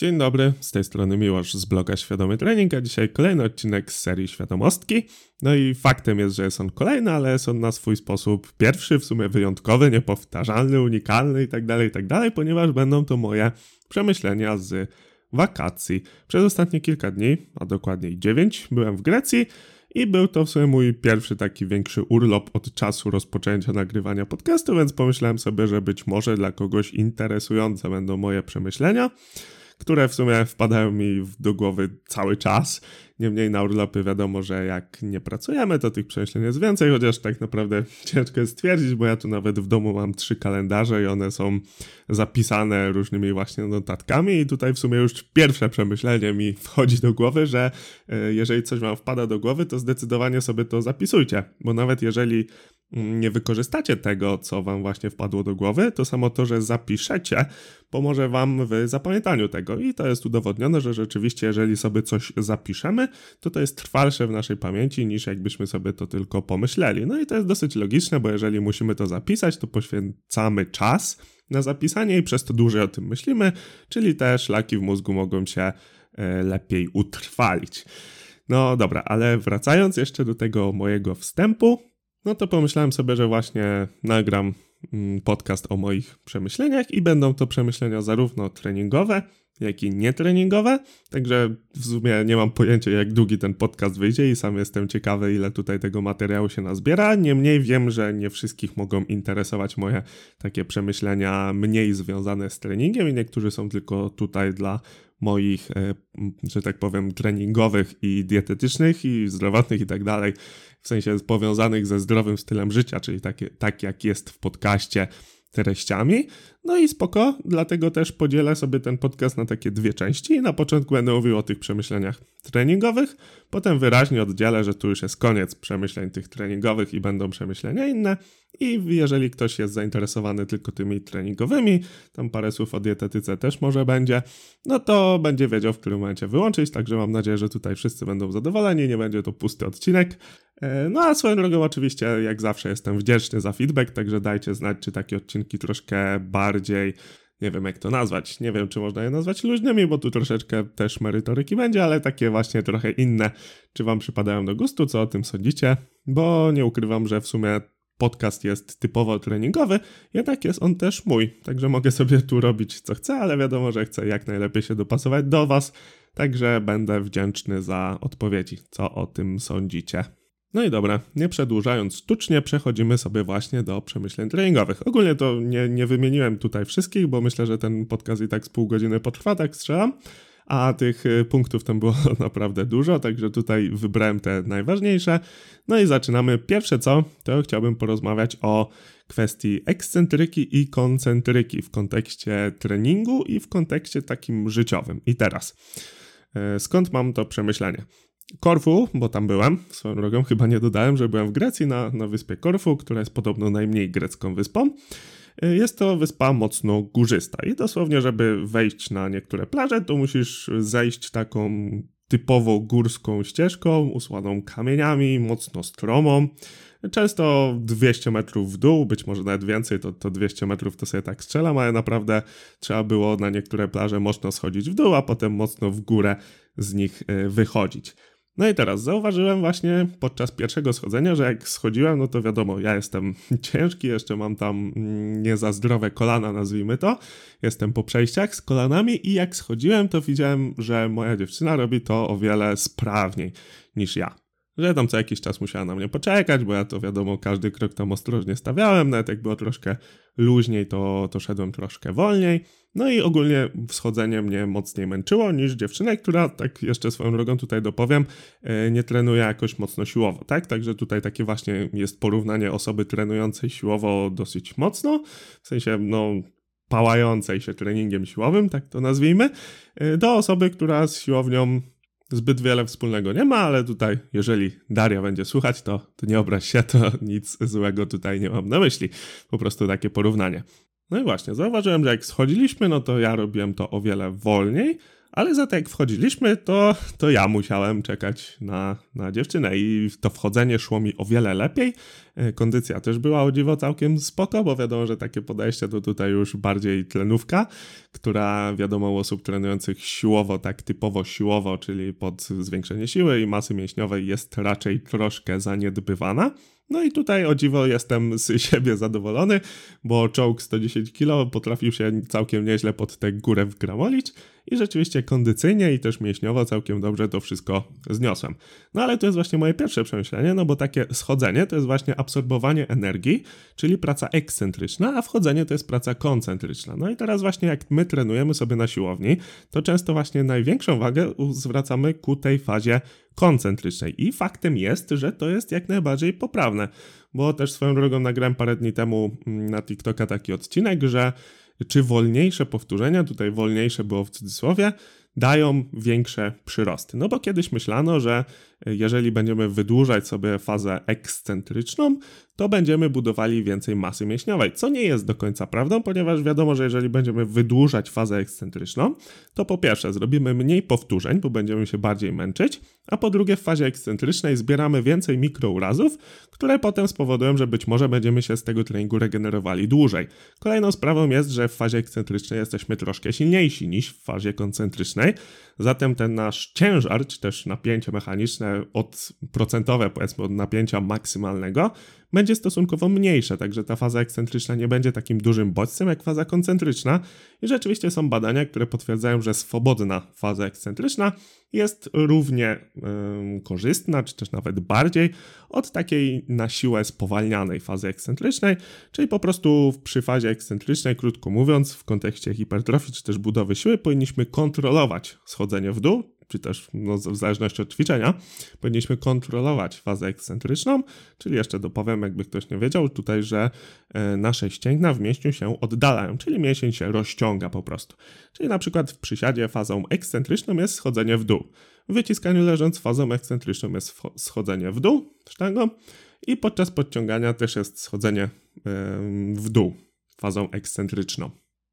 Dzień dobry, z tej strony Miłosz z bloga Świadomy Trening, a dzisiaj kolejny odcinek z serii Świadomostki. No i faktem jest, że jest on kolejny, ale jest on na swój sposób pierwszy, w sumie wyjątkowy, niepowtarzalny, unikalny itd., tak itd., tak ponieważ będą to moje przemyślenia z wakacji. Przez ostatnie kilka dni, a dokładniej 9, byłem w Grecji i był to w sumie mój pierwszy taki większy urlop od czasu rozpoczęcia nagrywania podcastu, więc pomyślałem sobie, że być może dla kogoś interesujące będą moje przemyślenia które w sumie wpadają mi do głowy cały czas. Niemniej na urlopy wiadomo, że jak nie pracujemy, to tych przemyśleń jest więcej, chociaż tak naprawdę ciężko jest stwierdzić, bo ja tu nawet w domu mam trzy kalendarze i one są zapisane różnymi właśnie notatkami i tutaj w sumie już pierwsze przemyślenie mi wchodzi do głowy, że e, jeżeli coś wam wpada do głowy, to zdecydowanie sobie to zapisujcie, bo nawet jeżeli nie wykorzystacie tego, co wam właśnie wpadło do głowy, to samo to, że zapiszecie, pomoże wam w zapamiętaniu tego. I to jest udowodnione, że rzeczywiście, jeżeli sobie coś zapiszemy, to to jest trwalsze w naszej pamięci niż jakbyśmy sobie to tylko pomyśleli. No i to jest dosyć logiczne, bo jeżeli musimy to zapisać, to poświęcamy czas na zapisanie i przez to dłużej o tym myślimy, czyli te szlaki w mózgu mogą się e, lepiej utrwalić. No dobra, ale wracając jeszcze do tego mojego wstępu, no to pomyślałem sobie, że właśnie nagram mm, podcast o moich przemyśleniach i będą to przemyślenia zarówno treningowe, jak i nietreningowe. Także w sumie nie mam pojęcia, jak długi ten podcast wyjdzie i sam jestem ciekawy, ile tutaj tego materiału się nazbiera. Niemniej wiem, że nie wszystkich mogą interesować moje takie przemyślenia mniej związane z treningiem i niektórzy są tylko tutaj dla moich, e, że tak powiem, treningowych i dietetycznych i zdrowotnych i tak dalej, w sensie powiązanych ze zdrowym stylem życia, czyli takie, tak jak jest w podcaście treściami. No i spoko, dlatego też podzielę sobie ten podcast na takie dwie części. Na początku będę mówił o tych przemyśleniach treningowych, potem wyraźnie oddzielę, że tu już jest koniec przemyśleń tych treningowych i będą przemyślenia inne. I jeżeli ktoś jest zainteresowany tylko tymi treningowymi, tam parę słów o dietetyce też może będzie, no to będzie wiedział, w którym momencie wyłączyć. Także mam nadzieję, że tutaj wszyscy będą zadowoleni, nie będzie to pusty odcinek. E, no a swoją drogą, oczywiście, jak zawsze, jestem wdzięczny za feedback, także dajcie znać, czy takie odcinki troszkę bardziej nie wiem jak to nazwać. Nie wiem, czy można je nazwać luźnymi, bo tu troszeczkę też merytoryki będzie, ale takie właśnie trochę inne. Czy wam przypadają do gustu, co o tym sądzicie? Bo nie ukrywam, że w sumie podcast jest typowo treningowy, jednak jest on też mój. Także mogę sobie tu robić co chcę, ale wiadomo, że chcę jak najlepiej się dopasować do was. Także będę wdzięczny za odpowiedzi, co o tym sądzicie. No i dobra, nie przedłużając sztucznie, przechodzimy sobie właśnie do przemyśleń treningowych. Ogólnie to nie, nie wymieniłem tutaj wszystkich, bo myślę, że ten podcast i tak z pół godziny potrwa, tak strzelam a tych y, punktów tam było naprawdę dużo, także tutaj wybrałem te najważniejsze. No i zaczynamy. Pierwsze co, to chciałbym porozmawiać o kwestii ekscentryki i koncentryki w kontekście treningu i w kontekście takim życiowym. I teraz, y, skąd mam to przemyślenie? Korfu, bo tam byłem, swoją drogą chyba nie dodałem, że byłem w Grecji na, na wyspie Korfu, która jest podobno najmniej grecką wyspą. Jest to wyspa mocno górzysta i dosłownie, żeby wejść na niektóre plaże, to musisz zejść taką typowo górską ścieżką, usłaną kamieniami, mocno stromą. Często 200 metrów w dół, być może nawet więcej, to, to 200 metrów to sobie tak strzelam, ale naprawdę trzeba było na niektóre plaże mocno schodzić w dół, a potem mocno w górę z nich e, wychodzić. No i teraz zauważyłem właśnie podczas pierwszego schodzenia, że jak schodziłem, no to wiadomo, ja jestem ciężki, jeszcze mam tam mm, nie za zdrowe kolana, nazwijmy to. Jestem po przejściach z kolanami i jak schodziłem, to widziałem, że moja dziewczyna robi to o wiele sprawniej niż ja że tam co jakiś czas musiała na mnie poczekać, bo ja to wiadomo, każdy krok tam ostrożnie stawiałem, nawet jak było troszkę luźniej, to, to szedłem troszkę wolniej. No i ogólnie wschodzenie mnie mocniej męczyło niż dziewczynę, która, tak jeszcze swoją drogą tutaj dopowiem, e, nie trenuje jakoś mocno siłowo, tak? Także tutaj takie właśnie jest porównanie osoby trenującej siłowo dosyć mocno, w sensie, no, pałającej się treningiem siłowym, tak to nazwijmy, e, do osoby, która z siłownią zbyt wiele wspólnego nie ma, ale tutaj, jeżeli Daria będzie słuchać, to, to nie obraź się, to nic złego tutaj nie mam na myśli. Po prostu takie porównanie. No i właśnie, zauważyłem, że jak schodziliśmy, no to ja robiłem to o wiele wolniej, Ale za to jak wchodziliśmy, to, to ja musiałem czekać na, na dziewczynę i to wchodzenie szło mi o wiele lepiej. E, kondycja też była o dziwo całkiem spoko, bo wiadomo, że takie podejście to tutaj już bardziej tlenówka, która wiadomo u osób trenujących siłowo, tak typowo siłowo, czyli pod zwiększenie siły i masy mięśniowej jest raczej troszkę zaniedbywana. No i tutaj o dziwo jestem z siebie zadowolony, bo czołg 110 kg potrafił się całkiem nieźle pod tę górę wgramolić i rzeczywiście kondycyjnie i też mięśniowo całkiem dobrze to wszystko zniosłem. No ale to jest właśnie moje pierwsze przemyślenie, no bo takie schodzenie to jest właśnie absorbowanie energii, czyli praca ekscentryczna, a wchodzenie to jest praca koncentryczna. No i teraz właśnie jak my trenujemy sobie na siłowni, to często właśnie największą wagę zwracamy ku tej fazie koncentrycznej. I faktem jest, że to jest jak najbardziej poprawne, bo też swoją drogą nagrałem parę dni temu mm, na TikToka taki odcinek, że czy wolniejsze powtórzenia, tutaj wolniejsze było w cudzysłowie, dają większe przyrosty. No bo kiedyś myślano, że jeżeli będziemy wydłużać sobie fazę ekscentryczną, to będziemy budowali więcej masy mięśniowej, co nie jest do końca prawdą, ponieważ wiadomo, że jeżeli będziemy wydłużać fazę ekscentryczną, to po pierwsze zrobimy mniej powtórzeń, bo będziemy się bardziej męczyć, a po drugie w fazie ekscentrycznej zbieramy więcej mikrourazów, które potem spowodują, że być może będziemy się z tego treningu regenerowali dłużej. Kolejną sprawą jest, że w fazie ekscentrycznej jesteśmy troszkę silniejsi niż w fazie koncentrycznej, zatem ten nasz ciężar, czy też napięcie mechaniczne od procentowe powiedzmy od napięcia maksymalnego będzie stosunkowo mniejsze, także ta faza ekscentryczna nie będzie takim dużym bodźcem jak faza koncentryczna. I rzeczywiście są badania, które potwierdzają, że swobodna faza ekscentryczna jest równie korzystna, czy też nawet bardziej od takiej na siłę spowalnianej fazy ekscentrycznej, czyli po prostu przy fazie ekscentrycznej, krótko mówiąc, w kontekście hipertrofii czy też budowy siły powinniśmy kontrolować schodzenie w dół, czy też no, w zależności od ćwiczenia, powinniśmy kontrolować fazę ekscentryczną, czyli jeszcze dopowiem, jakby ktoś nie wiedział, tutaj, że e, nasze ścięgna w mięśniu się oddalają, czyli mięsień się rozciąga po prostu. Czyli na przykład w przysiadzie fazą ekscentryczną jest schodzenie w dół. W wyciskaniu leżąc fazą ekscentryczną jest schodzenie w dół sztangą i podczas podciągania też jest schodzenie w dół fazą ekscentryczną.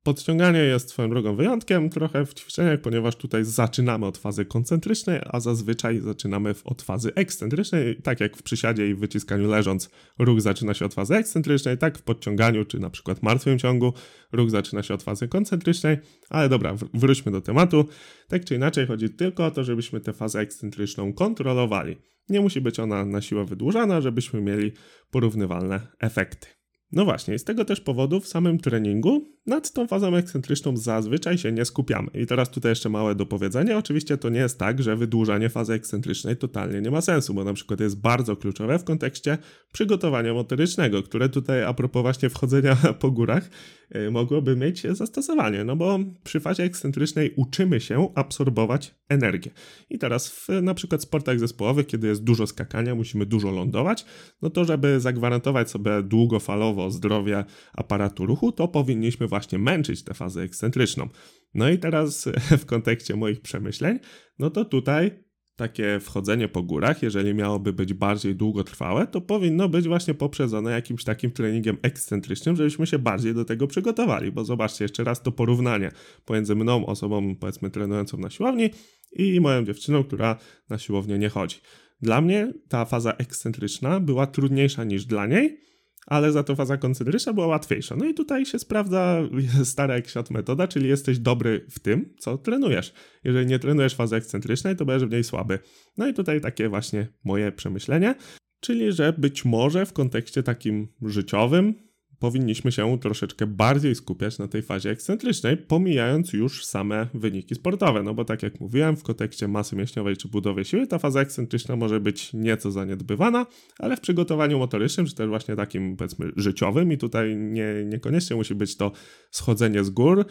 Podciąganie jest swoją drogą wyjątkiem trochę w ćwiczeniach, ponieważ tutaj zaczynamy od fazy koncentrycznej, a zazwyczaj zaczynamy od fazy ekscentrycznej. Tak jak w przysiadzie i wyciskaniu leżąc, ruch zaczyna się od fazy ekscentrycznej, tak w podciąganiu czy na przykład martwym ciągu ruch zaczyna się od fazy koncentrycznej. Ale dobra, wróćmy do tematu. Tak czy inaczej chodzi tylko o to, żebyśmy tę fazę ekscentryczną kontrolowali. Nie musi być ona na siłę wydłużana, żebyśmy mieli porównywalne efekty. No właśnie, z tego też powodu w samym treningu nad tą fazą ekscentryczną zazwyczaj się nie skupiamy. I teraz tutaj jeszcze małe dopowiedzenie. Oczywiście to nie jest tak, że wydłużanie fazy ekscentrycznej totalnie nie ma sensu, bo na przykład jest bardzo kluczowe w kontekście przygotowania motorycznego, które tutaj a propos właśnie wchodzenia po górach mogłoby mieć zastosowanie, no bo przy fazie ekscentrycznej uczymy się absorbować energię. I teraz w na przykład sportach zespołowych, kiedy jest dużo skakania, musimy dużo lądować, no to żeby zagwarantować sobie długofalowo zdrowie aparatu ruchu, to powinniśmy właśnie męczyć tę fazę ekscentryczną. No i teraz w kontekście moich przemyśleń, no to tutaj takie wchodzenie po górach, jeżeli miałoby być bardziej długotrwałe, to powinno być właśnie poprzedzone jakimś takim treningiem ekscentrycznym, żebyśmy się bardziej do tego przygotowali. Bo zobaczcie jeszcze raz to porównanie pomiędzy mną, osobą powiedzmy trenującą na siłowni i moją dziewczyną, która na siłownię nie chodzi. Dla mnie ta faza ekscentryczna była trudniejsza niż dla niej, ale za to faza koncentryczna była łatwiejsza. No i tutaj się sprawdza stara jak świat metoda, czyli jesteś dobry w tym, co trenujesz. Jeżeli nie trenujesz fazy ekscentrycznej, to będziesz w niej słaby. No i tutaj takie właśnie moje przemyślenie, czyli że być może w kontekście takim życiowym powinniśmy się troszeczkę bardziej skupiać na tej fazie ekscentrycznej, pomijając już same wyniki sportowe. No bo tak jak mówiłem, w kontekście masy mięśniowej czy budowy siły, ta faza ekscentryczna może być nieco zaniedbywana, ale w przygotowaniu motorycznym, czy też właśnie takim powiedzmy życiowym, i tutaj nie, niekoniecznie musi być to schodzenie z gór,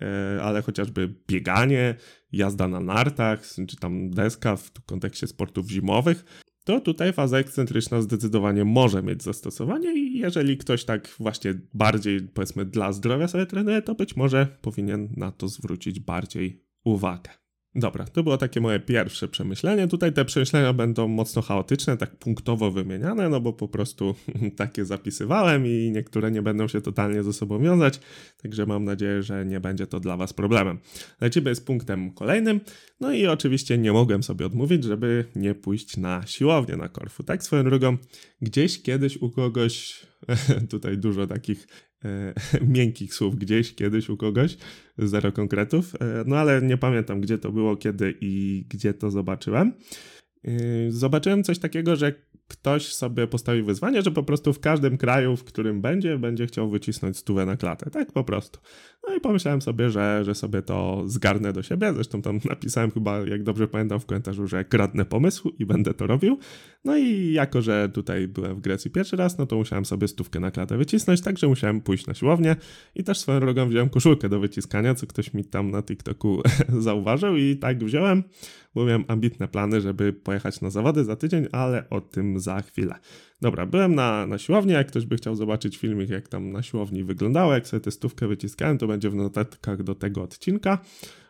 e, ale chociażby bieganie, jazda na nartach, czy tam deska w kontekście sportów zimowych, to tutaj faza ekscentryczna zdecydowanie może mieć zastosowanie i jeżeli ktoś tak właśnie bardziej powiedzmy dla zdrowia sobie trenuje, to być może powinien na to zwrócić bardziej uwagę. Dobra, to było takie moje pierwsze przemyślenie. Tutaj te przemyślenia będą mocno chaotyczne, tak punktowo wymieniane, no bo po prostu takie zapisywałem i niektóre nie będą się totalnie ze sobą wiązać, także mam nadzieję, że nie będzie to dla Was problemem. Lecimy z punktem kolejnym, no i oczywiście nie mogłem sobie odmówić, żeby nie pójść na siłownię na Korfu. Tak swoją drogą, gdzieś kiedyś u kogoś, tutaj dużo takich miękkich słów gdzieś, kiedyś u kogoś, zero konkretów, e, no ale nie pamiętam gdzie to było, kiedy i gdzie to zobaczyłem. E, zobaczyłem coś takiego, że ktoś sobie postawi wyzwanie, że po prostu w każdym kraju, w którym będzie, będzie chciał wycisnąć stówę na klatę. Tak po prostu. No i pomyślałem sobie, że, że sobie to zgarnę do siebie. Zresztą tam napisałem chyba, jak dobrze pamiętam w komentarzu, że kradnę pomysł i będę to robił. No i jako, że tutaj byłem w Grecji pierwszy raz, no to musiałem sobie stówkę na klatę wycisnąć, także musiałem pójść na siłownię i też swoją drogą wziąłem koszulkę do wyciskania, co ktoś mi tam na TikToku zauważył i tak wziąłem, bo miałem ambitne plany, żeby pojechać na zawody za tydzień, ale o tym za chwilę. Dobra, byłem na, na siłowni, jak ktoś by chciał zobaczyć filmik, jak tam na siłowni wyglądało, jak sobie tę stówkę wyciskałem, to będzie w notatkach do tego odcinka.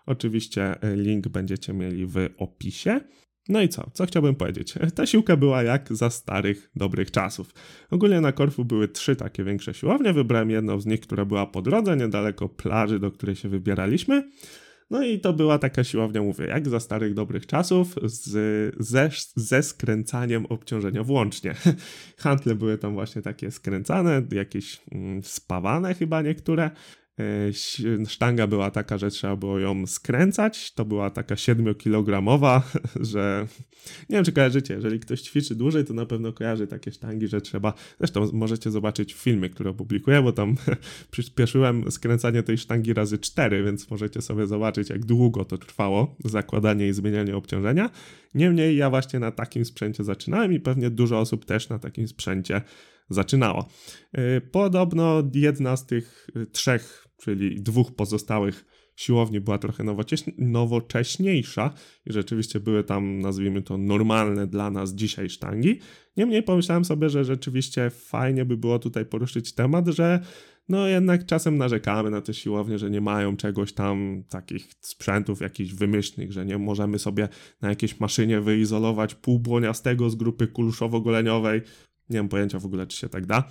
Oczywiście e, link będziecie mieli w opisie. No i co? Co chciałbym powiedzieć? Ta siłka była jak za starych, dobrych czasów. Ogólnie na Korfu były trzy takie większe siłownie. Wybrałem jedną z nich, która była po drodze, niedaleko plaży, do której się wybieraliśmy. No i to była taka siłownia, mówię, jak za starych dobrych czasów, z, ze, ze skręcaniem obciążenia włącznie. Handle były tam właśnie takie skręcane, jakieś mm, spawane chyba niektóre. E, sztanga była taka, że trzeba było ją skręcać. To była taka 7-kilogramowa, że nie wiem, czy kojarzycie. Jeżeli ktoś ćwiczy dłużej, to na pewno kojarzy takie sztangi, że trzeba. Zresztą możecie zobaczyć w filmie, który opublikuję, bo tam przyspieszyłem skręcanie tej sztangi razy 4, więc możecie sobie zobaczyć, jak długo to trwało zakładanie i zmienianie obciążenia. Niemniej ja właśnie na takim sprzęcie zaczynałem i pewnie dużo osób też na takim sprzęcie zaczynało. E, podobno jedna z tych e, trzech, czyli dwóch pozostałych siłowni była trochę nowocześniejsza i rzeczywiście były tam, nazwijmy to, normalne dla nas dzisiaj sztangi. Niemniej pomyślałem sobie, że rzeczywiście fajnie by było tutaj poruszyć temat, że no jednak czasem narzekamy na te siłownie, że nie mają czegoś tam, takich sprzętów jakichś wymyślnych, że nie możemy sobie na jakiejś maszynie wyizolować półbłoniastego z grupy kulszowo-goleniowej, nie mam pojęcia w ogóle, czy się tak da.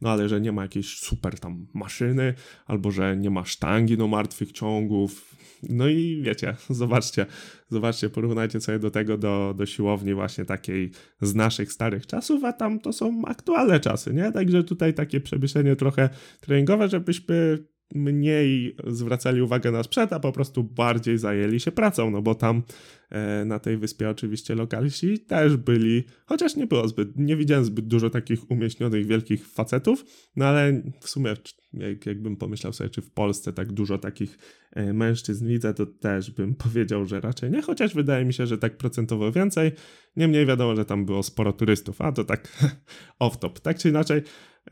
No ale że nie ma jakiejś super tam maszyny, albo że nie ma sztangi do martwych ciągów. No i wiecie, zobaczcie, zobaczcie, porównajcie sobie do tego, do, do siłowni właśnie takiej z naszych starych czasów, a tam to są aktualne czasy, nie? Także tutaj takie przemyślenie trochę treningowe, żebyśmy mniej zwracali uwagę na sprzęt, a po prostu bardziej zajęli się pracą, no bo tam e, na tej wyspie oczywiście lokalsi też byli, chociaż nie było zbyt, nie widziałem zbyt dużo takich umieśnionych wielkich facetów, no ale w sumie jak, jakbym pomyślał sobie, czy w Polsce tak dużo takich e, mężczyzn widzę, to też bym powiedział, że raczej nie, chociaż wydaje mi się, że tak procentowo więcej, niemniej wiadomo, że tam było sporo turystów, a to tak off-top, tak czy inaczej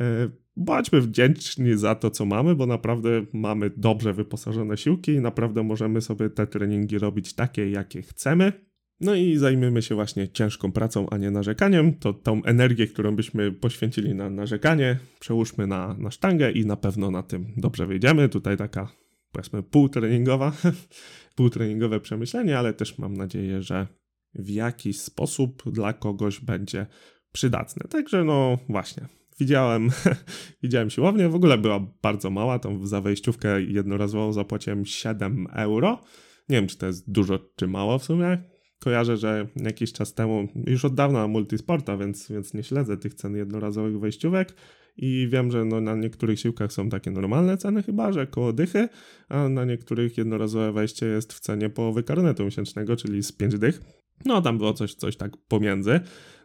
e, bądźmy wdzięczni za to, co mamy, bo naprawdę mamy dobrze wyposażone siłki i naprawdę możemy sobie te treningi robić takie, jakie chcemy. No i zajmiemy się właśnie ciężką pracą, a nie narzekaniem. To tą energię, którą byśmy poświęcili na narzekanie, przełóżmy na, na sztangę i na pewno na tym dobrze wyjdziemy. Tutaj taka, powiedzmy, półtreningowa, półtreningowe przemyślenie, ale też mam nadzieję, że w jakiś sposób dla kogoś będzie przydatne. Także no właśnie, widziałem, widziałem siłownię, w ogóle była bardzo mała, tam za wejściówkę jednorazową zapłaciłem 7 euro. Nie wiem, czy to jest dużo, czy mało w sumie. Kojarzę, że jakiś czas temu, już od dawna multisporta, więc, więc nie śledzę tych cen jednorazowych wejściówek i wiem, że no na niektórych siłkach są takie normalne ceny chyba, że koło dychy, a na niektórych jednorazowe wejście jest w cenie połowy karnetu miesięcznego, czyli z 5 dych. No tam było coś, coś tak pomiędzy.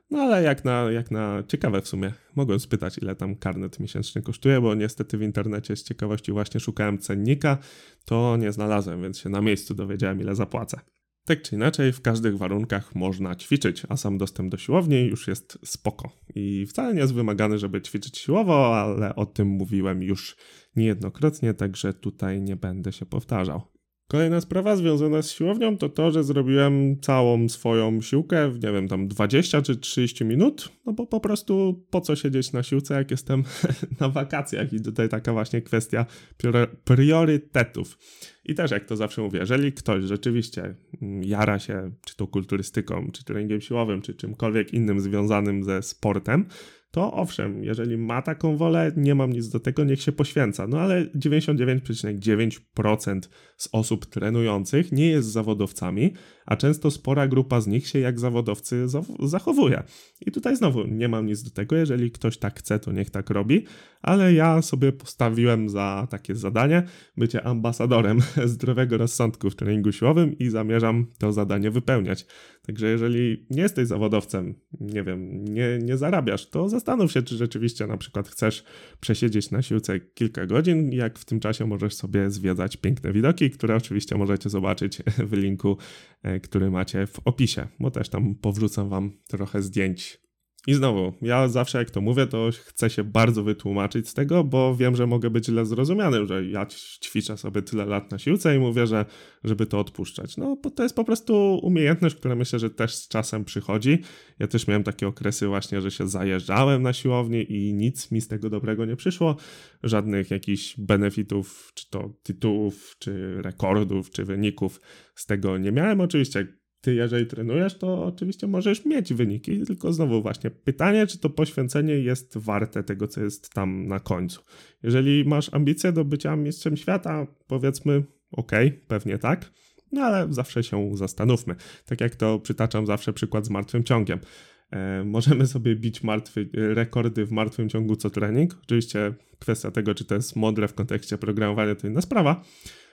No ale jak na, jak na ciekawe w sumie, mogłem spytać, ile tam karnet miesięczny kosztuje, bo niestety w internecie z ciekawości właśnie szukałem cennika, to nie znalazłem, więc się na miejscu dowiedziałem, ile zapłacę. Tak czy inaczej, w każdych warunkach można ćwiczyć, a sam dostęp do siłowni już jest spoko. I wcale nie jest wymagany, żeby ćwiczyć siłowo, ale o tym mówiłem już niejednokrotnie, także tutaj nie będę się powtarzał. Kolejna sprawa związana z siłownią to to, że zrobiłem całą swoją siłkę w, nie wiem, tam 20 czy 30 minut, no bo po prostu po co siedzieć na siłce, jak jestem na wakacjach i tutaj taka właśnie kwestia priorytetów. I też jak to zawsze mówię, jeżeli ktoś rzeczywiście mm, jara się czy to kulturystyką, czy treningiem siłowym, czy czymkolwiek innym związanym ze sportem, to owszem, jeżeli ma taką wolę, nie mam nic do tego, niech się poświęca. No ale 99,9% z osób trenujących nie jest zawodowcami, a często spora grupa z nich się jak zawodowcy zachowuje. I tutaj znowu nie mam nic do tego, jeżeli ktoś tak chce, to niech tak robi, ale ja sobie postawiłem za takie zadanie bycie ambasadorem zdrowego rozsądku w treningu siłowym i zamierzam to zadanie wypełniać. Także jeżeli nie jesteś zawodowcem, nie wiem, nie, nie zarabiasz, to zastanów się, czy rzeczywiście na przykład chcesz przesiedzieć na siłce kilka godzin, jak w tym czasie możesz sobie zwiedzać piękne widoki, które oczywiście możecie zobaczyć w linku, e, który macie w opisie, bo też tam powrzucam wam trochę zdjęć i znowu, ja zawsze jak to mówię, to chcę się bardzo wytłumaczyć z tego, bo wiem, że mogę być źle zrozumiany, że ja ćwiczę sobie tyle lat na siłce i mówię, że żeby to odpuszczać. No, bo to jest po prostu umiejętność, która myślę, że też z czasem przychodzi. Ja też miałem takie okresy właśnie, że się zajeżdżałem na siłowni i nic mi z tego dobrego nie przyszło. Żadnych jakichś benefitów, czy to tytułów, czy rekordów, czy wyników z tego nie miałem. Oczywiście ty, jeżeli trenujesz, to oczywiście możesz mieć wyniki, tylko znowu właśnie pytanie, czy to poświęcenie jest warte tego, co jest tam na końcu. Jeżeli masz ambicje do bycia mistrzem świata, powiedzmy, ok, pewnie tak, no ale zawsze się zastanówmy. Tak jak to przytaczam zawsze przykład z martwym ciągiem. E, możemy sobie bić martwy, rekordy w martwym ciągu co trening. Oczywiście kwestia tego, czy to jest mądre w kontekście programowania, to inna sprawa E,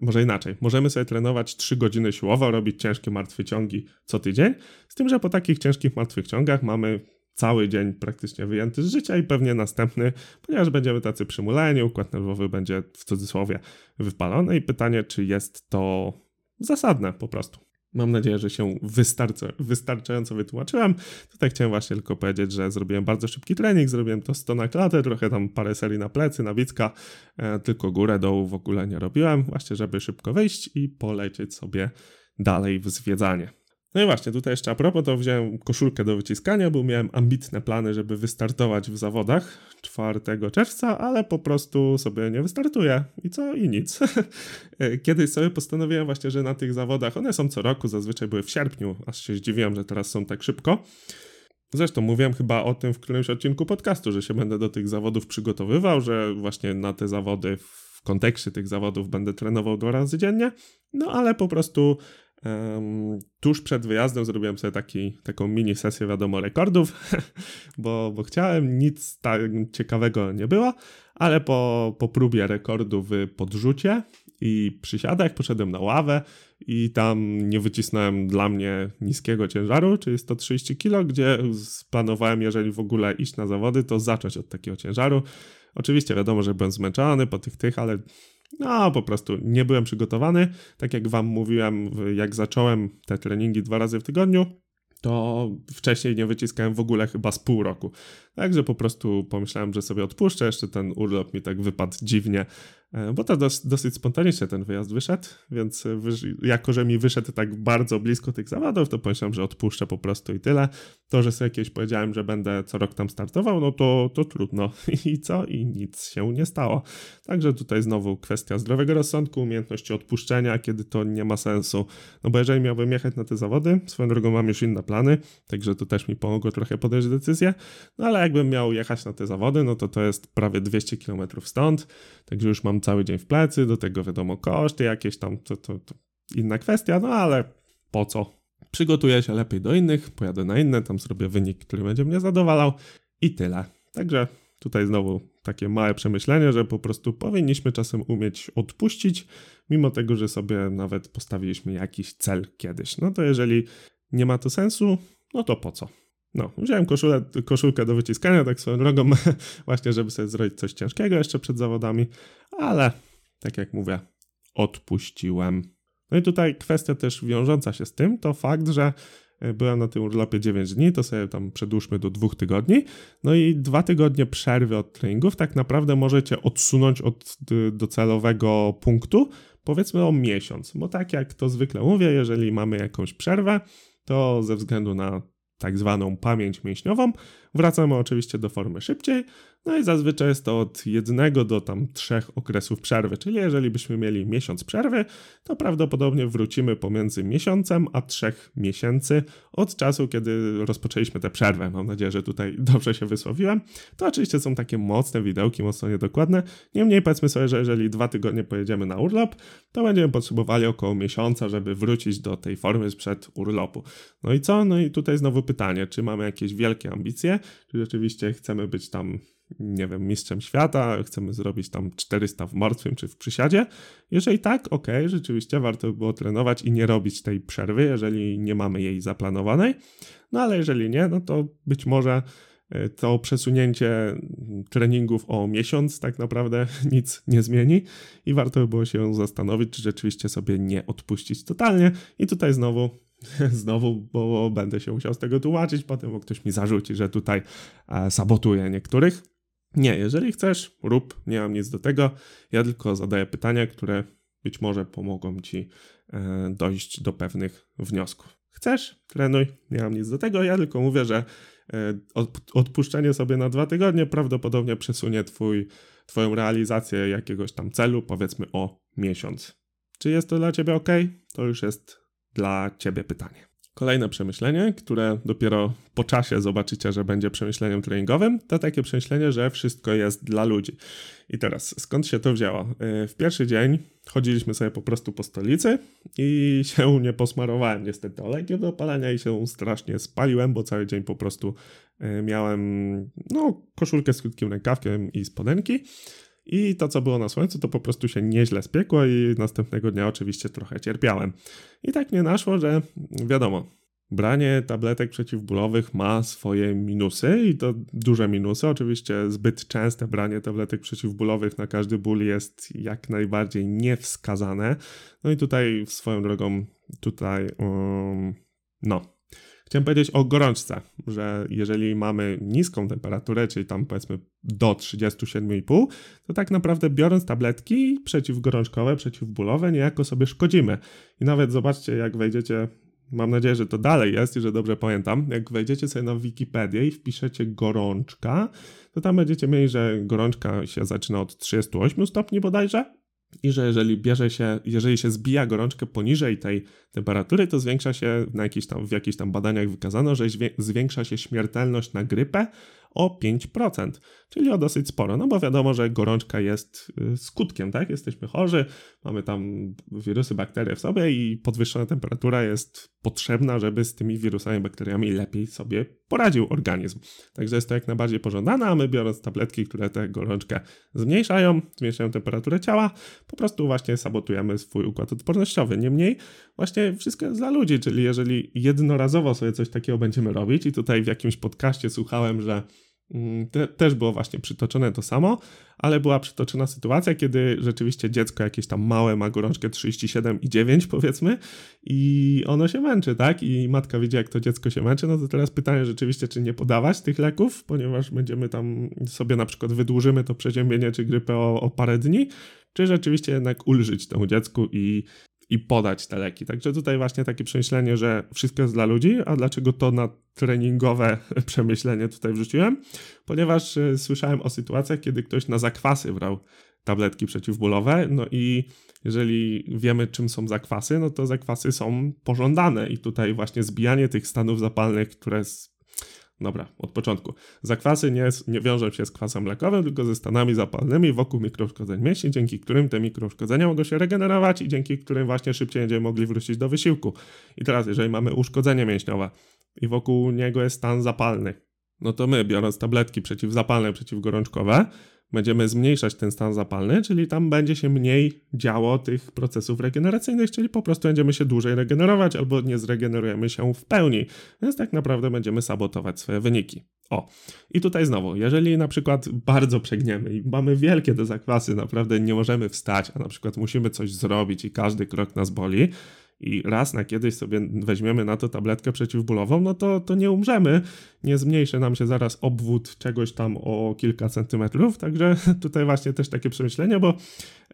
może inaczej. Możemy sobie trenować 3 godziny siłowo, robić ciężkie martwe ciągi co tydzień, z tym, że po takich ciężkich martwych ciągach mamy cały dzień praktycznie wyjęty z życia i pewnie następny, ponieważ będziemy tacy przymuleni, układ nerwowy będzie w cudzysłowie wypalony i pytanie, czy jest to zasadne po prostu. Mam nadzieję, że się wystarczy, wystarczająco wytłumaczyłem. Tutaj chciałem właśnie tylko powiedzieć, że zrobiłem bardzo szybki trening, zrobiłem to 100 na klatę, trochę tam parę serii na plecy, na bicka, e, tylko górę, dołu w ogóle nie robiłem, właśnie żeby szybko wyjść i polecieć sobie dalej w zwiedzanie. No i właśnie, tutaj jeszcze a propos, to wziąłem koszulkę do wyciskania, bo miałem ambitne plany, żeby wystartować w zawodach 4 czerwca, ale po prostu sobie nie wystartuję. I co? I nic. Kiedyś sobie postanowiłem właśnie, że na tych zawodach, one są co roku, zazwyczaj były w sierpniu, aż się zdziwiłem, że teraz są tak szybko. Zresztą mówiłem chyba o tym w którymś odcinku podcastu, że się będę do tych zawodów przygotowywał, że właśnie na te zawody w kontekście tych zawodów będę trenował dwa razy dziennie, no ale po prostu Tuż przed wyjazdem zrobiłem sobie taki, taką mini sesję, wiadomo, rekordów, bo, bo chciałem, nic tak ciekawego nie było, ale po, po próbie rekordu w podrzucie i przysiadach poszedłem na ławę i tam nie wycisnąłem dla mnie niskiego ciężaru, czyli 130 kg, gdzie planowałem, jeżeli w ogóle iść na zawody, to zacząć od takiego ciężaru. Oczywiście wiadomo, że byłem zmęczony po tych tych, ale no, po prostu nie byłem przygotowany. Tak jak Wam mówiłem, jak zacząłem te treningi dwa razy w tygodniu, to wcześniej nie wyciskałem w ogóle chyba z pół roku. Także po prostu pomyślałem, że sobie odpuszczę, jeszcze ten urlop mi tak wypadł dziwnie, bo to dos dosyć spontanicznie ten wyjazd wyszedł, więc jako, że mi wyszedł tak bardzo blisko tych zawodów, to pomyślałem, że odpuszczę po prostu i tyle. To, że sobie kiedyś powiedziałem, że będę co rok tam startował, no to, to trudno. I co? I nic się nie stało. Także tutaj znowu kwestia zdrowego rozsądku, umiejętności odpuszczenia, kiedy to nie ma sensu. No bo jeżeli miałbym jechać na te zawody, swoją drogą mam już inne plany, także to też mi pomogło trochę podejść decyzję, no ale jakbym miał jechać na te zawody, no to to jest prawie 200 km stąd, także już mam cały dzień w plecy, do tego wiadomo koszty jakieś tam, to, to, to inna kwestia, no ale po co? Przygotuję się lepiej do innych, pojadę na inne, tam zrobię wynik, który będzie mnie zadowalał i tyle. Także tutaj znowu takie małe przemyślenie, że po prostu powinniśmy czasem umieć odpuścić, mimo tego, że sobie nawet postawiliśmy jakiś cel kiedyś. No to jeżeli nie ma to sensu, no to po co? No, wziąłem koszulę, koszulkę do wyciskania, tak swoją drogą, właśnie, żeby sobie zrobić coś ciężkiego jeszcze przed zawodami, ale tak jak mówię, odpuściłem. No i tutaj kwestia też wiążąca się z tym, to fakt, że e, byłem na tym urlopie 9 dni, to sobie tam przedłużmy do dwóch tygodni. No i dwa tygodnie przerwy od treningów tak naprawdę możecie odsunąć od docelowego punktu, powiedzmy o miesiąc. Bo tak jak to zwykle mówię, jeżeli mamy jakąś przerwę, to ze względu na tak zwaną pamięć mięśniową. Wracamy oczywiście do formy szybciej, No i zazwyczaj jest to od jednego do tam trzech okresów przerwy, czyli jeżeli byśmy mieli miesiąc przerwy, to prawdopodobnie wrócimy pomiędzy miesiącem a trzech miesięcy od czasu, kiedy rozpoczęliśmy tę przerwę. Mam nadzieję, że tutaj dobrze się wysłowiłem. To oczywiście są takie mocne widełki, mocno niedokładne. Niemniej powiedzmy sobie, że jeżeli dwa tygodnie pojedziemy na urlop, to będziemy potrzebowali około miesiąca, żeby wrócić do tej formy sprzed urlopu. No i co? No i tutaj znowu pytanie, czy mamy jakieś wielkie ambicje, czy rzeczywiście chcemy być tam nie wiem, mistrzem świata, chcemy zrobić tam 400 w martwym czy w przysiadzie. Jeżeli tak, ok, rzeczywiście warto by było trenować i nie robić tej przerwy, jeżeli nie mamy jej zaplanowanej. No ale jeżeli nie, no to być może e, to przesunięcie treningów o miesiąc tak naprawdę nic nie zmieni i warto by było się zastanowić, czy rzeczywiście sobie nie odpuścić totalnie. I tutaj znowu znowu, bo będę się musiał z tego tłumaczyć, potem bo ktoś mi zarzuci, że tutaj e, sabotuję niektórych. Nie, jeżeli chcesz, rób, nie mam nic do tego. Ja tylko zadaję pytania, które być może pomogą ci e, dojść do pewnych wniosków. Chcesz? Trenuj, nie mam nic do tego. Ja tylko mówię, że e, odpuszczenie sobie na dwa tygodnie prawdopodobnie przesunie twój, twoją realizację jakiegoś tam celu, powiedzmy o miesiąc. Czy jest to dla ciebie ok? To już jest dla ciebie pytanie. Kolejne przemyślenie, które dopiero po czasie zobaczycie, że będzie przemyśleniem treningowym, to takie przemyślenie, że wszystko jest dla ludzi. I teraz, skąd się to wzięło? E, w pierwszy dzień chodziliśmy sobie po prostu po stolicy i się nie posmarowałem niestety olejem do opalania i się strasznie spaliłem, bo cały dzień po prostu e, miałem no, koszulkę z krótkim rękawkiem i spodenki. I to, co było na słońcu, to po prostu się nieźle spiekło i następnego dnia oczywiście trochę cierpiałem. I tak mnie naszło, że wiadomo, branie tabletek przeciwbólowych ma swoje minusy i to duże minusy. Oczywiście zbyt częste branie tabletek przeciwbólowych na każdy ból jest jak najbardziej niewskazane. No i tutaj swoją drogą, tutaj, um, no, Chciałem powiedzieć o gorączce, że jeżeli mamy niską temperaturę, czyli tam powiedzmy do 37,5, to tak naprawdę biorąc tabletki przeciwgorączkowe, przeciwbólowe, niejako sobie szkodzimy. I nawet zobaczcie, jak wejdziecie mam nadzieję, że to dalej jest i że dobrze pamiętam. Jak wejdziecie sobie na Wikipedię i wpiszecie gorączka, to tam będziecie mieli, że gorączka się zaczyna od 38 stopni bodajże i że jeżeli bierze się, jeżeli się zbija gorączkę poniżej tej temperatury, to zwiększa się na jakiś tam, w jakichś tam badaniach wykazano, że zwiększa się śmiertelność na grypę o 5%, czyli o dosyć sporo, no bo wiadomo, że gorączka jest y, skutkiem, tak? Jesteśmy chorzy, mamy tam wirusy, bakterie w sobie i podwyższona temperatura jest potrzebna, żeby z tymi wirusami, bakteriami lepiej sobie poradził organizm. Także jest to jak najbardziej pożądane, a my biorąc tabletki, które tę gorączkę zmniejszają, zmniejszają temperaturę ciała, po prostu właśnie sabotujemy swój układ odpornościowy. Niemniej właśnie wszystko jest dla ludzi, czyli jeżeli jednorazowo sobie coś takiego będziemy robić i tutaj w jakimś podcaście słuchałem, że te, też było właśnie przytoczone to samo, ale była przytoczona sytuacja, kiedy rzeczywiście dziecko jakieś tam małe ma gorączkę 37,9 powiedzmy i ono się męczy, tak? I matka widzi jak to dziecko się męczy, no to teraz pytanie rzeczywiście, czy nie podawać tych leków, ponieważ będziemy tam sobie na przykład wydłużymy to przeziębienie czy grypę o, o parę dni, czy rzeczywiście jednak ulżyć temu dziecku i i podać te leki. Także tutaj właśnie takie przemyślenie, że wszystko jest dla ludzi, a dlaczego to na treningowe przemyślenie tutaj wrzuciłem? Ponieważ y, słyszałem o sytuacjach, kiedy ktoś na zakwasy brał tabletki przeciwbólowe, no i jeżeli wiemy czym są zakwasy, no to zakwasy są pożądane i tutaj właśnie zbijanie tych stanów zapalnych, które Dobra, od początku. Zakwasy nie, nie wiążą się z kwasem mlekowym, tylko ze stanami zapalnymi wokół mikrouszkodzeń mięśni, dzięki którym te mikrouszkodzenia mogą się regenerować i dzięki którym właśnie szybciej będziemy mogli wrócić do wysiłku. I teraz, jeżeli mamy uszkodzenie mięśniowe i wokół niego jest stan zapalny, no to my, biorąc tabletki przeciwzapalne, przeciwgorączkowe, będziemy zmniejszać ten stan zapalny, czyli tam będzie się mniej działo tych procesów regeneracyjnych, czyli po prostu będziemy się dłużej regenerować albo nie zregenerujemy się w pełni, więc tak naprawdę będziemy sabotować swoje wyniki. O, i tutaj znowu, jeżeli na przykład bardzo przegniemy i mamy wielkie te zakwasy, naprawdę nie możemy wstać, a na przykład musimy coś zrobić i każdy krok nas boli, i raz na kiedyś sobie weźmiemy na to tabletkę przeciwbólową, no to, to nie umrzemy. Nie zmniejszy nam się zaraz obwód czegoś tam o kilka centymetrów. Także tutaj właśnie też takie przemyślenie, bo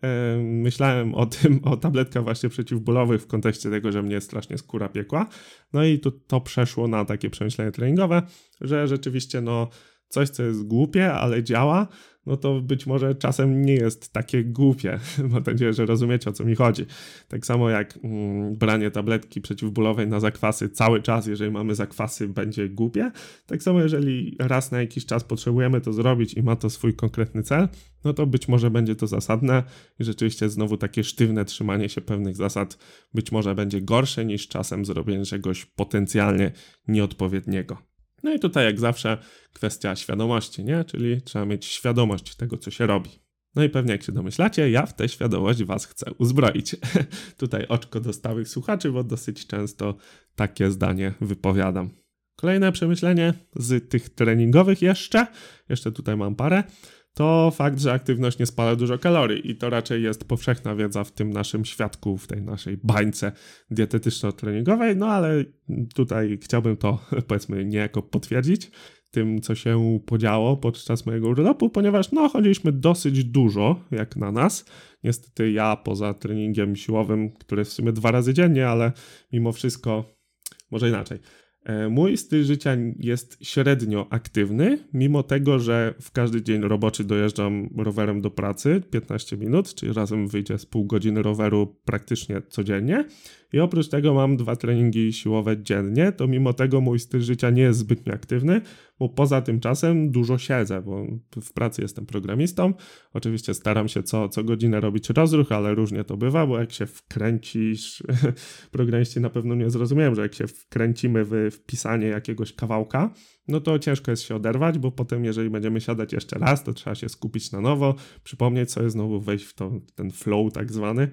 e, myślałem o tym, o tabletkach właśnie przeciwbólowych w kontekście tego, że mnie strasznie skóra piekła. No i to, to przeszło na takie przemyślenie treningowe, że rzeczywiście no coś, co jest głupie, ale działa, no to być może czasem nie jest takie głupie. Mam nadzieję, że rozumiecie o co mi chodzi. Tak samo jak mm, branie tabletki przeciwbólowej na zakwasy cały czas, jeżeli mamy zakwasy, będzie głupie. Tak samo, jeżeli raz na jakiś czas potrzebujemy to zrobić i ma to swój konkretny cel, no to być może będzie to zasadne i rzeczywiście znowu takie sztywne trzymanie się pewnych zasad być może będzie gorsze niż czasem zrobienie czegoś potencjalnie nieodpowiedniego. No i tutaj, jak zawsze, kwestia świadomości, nie? Czyli trzeba mieć świadomość tego, co się robi. No i pewnie, jak się domyślacie, ja w tę świadomość Was chcę uzbroić. tutaj oczko do stałych słuchaczy, bo dosyć często takie zdanie wypowiadam. Kolejne przemyślenie z tych treningowych jeszcze, jeszcze tutaj mam parę, to fakt, że aktywność nie spala dużo kalorii i to raczej jest powszechna wiedza w tym naszym świadku, w tej naszej bańce dietetyczno-treningowej, no ale tutaj chciałbym to powiedzmy niejako potwierdzić tym, co się podziało podczas mojego urlopu, ponieważ no chodziliśmy dosyć dużo, jak na nas. Niestety ja poza treningiem siłowym, który w sumie dwa razy dziennie, ale mimo wszystko, może inaczej mój styl życia jest średnio aktywny, mimo tego, że w każdy dzień roboczy dojeżdżam rowerem do pracy 15 minut, czyli razem wyjdzie z pół godziny roweru praktycznie codziennie. I oprócz tego mam dwa treningi siłowe dziennie, to mimo tego mój styl życia nie jest zbytnio aktywny, bo poza tym czasem dużo siedzę, bo w pracy jestem programistą. Oczywiście staram się co, co godzinę robić rozruch, ale różnie to bywa, bo jak się wkręcisz, programiści na pewno nie zrozumieją, że jak się wkręcimy w wpisanie jakiegoś kawałka, no to ciężko jest się oderwać, bo potem jeżeli będziemy siadać jeszcze raz, to trzeba się skupić na nowo, przypomnieć sobie, znowu wejść w to, ten flow tak zwany.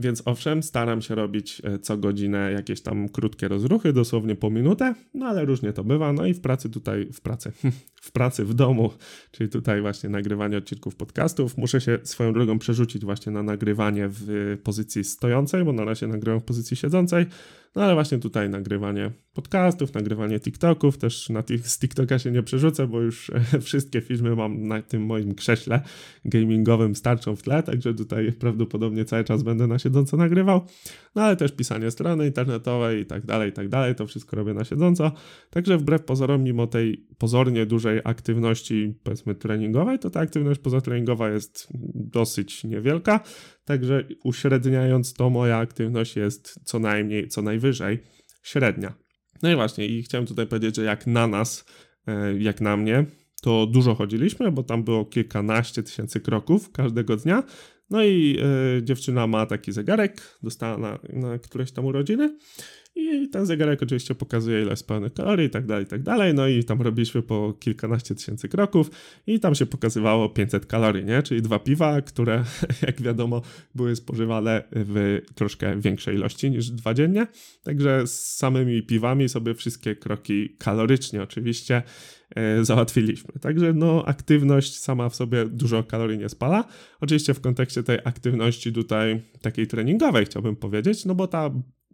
Więc owszem, staram się robić e, co godzinę jakieś tam krótkie rozruchy, dosłownie po minutę, no ale różnie to bywa. No i w pracy tutaj, w pracy, w pracy w domu, czyli tutaj właśnie nagrywanie odcinków podcastów, muszę się swoją drogą przerzucić właśnie na nagrywanie w pozycji stojącej, bo na razie nagrywam w pozycji siedzącej, no ale właśnie tutaj nagrywanie podcastów, nagrywanie TikToków, też na z TikToka się nie przerzucę, bo już wszystkie filmy mam na tym moim krześle gamingowym starczą w tle, także tutaj prawdopodobnie cały czas będę na siedząco nagrywał, no ale też pisanie strony internetowej i tak dalej, i tak dalej, to wszystko robię na siedząco, także wbrew pozorom, mimo tej pozornie dużej aktywności, powiedzmy treningowej, to ta aktywność pozatreningowa jest dosyć niewielka, także uśredniając to moja aktywność jest co najmniej, co najwyżej średnia. No i właśnie, i chciałem tutaj powiedzieć, że jak na nas, e, jak na mnie, to dużo chodziliśmy, bo tam było kilkanaście tysięcy kroków każdego dnia. No i e, dziewczyna ma taki zegarek, dostała na, na któreś tam urodziny i ten zegarek oczywiście pokazuje, ile spełnych kalorii i tak dalej, i tak dalej. No i tam robiliśmy po kilkanaście tysięcy kroków i tam się pokazywało 500 kalorii, nie? Czyli dwa piwa, które, jak wiadomo, były spożywane w troszkę większej ilości niż dwa dziennie. Także z samymi piwami sobie wszystkie kroki kalorycznie oczywiście e, załatwiliśmy. Także no, aktywność sama w sobie dużo kalorii nie spala. Oczywiście w kontekście tej aktywności tutaj takiej treningowej chciałbym powiedzieć, no bo ta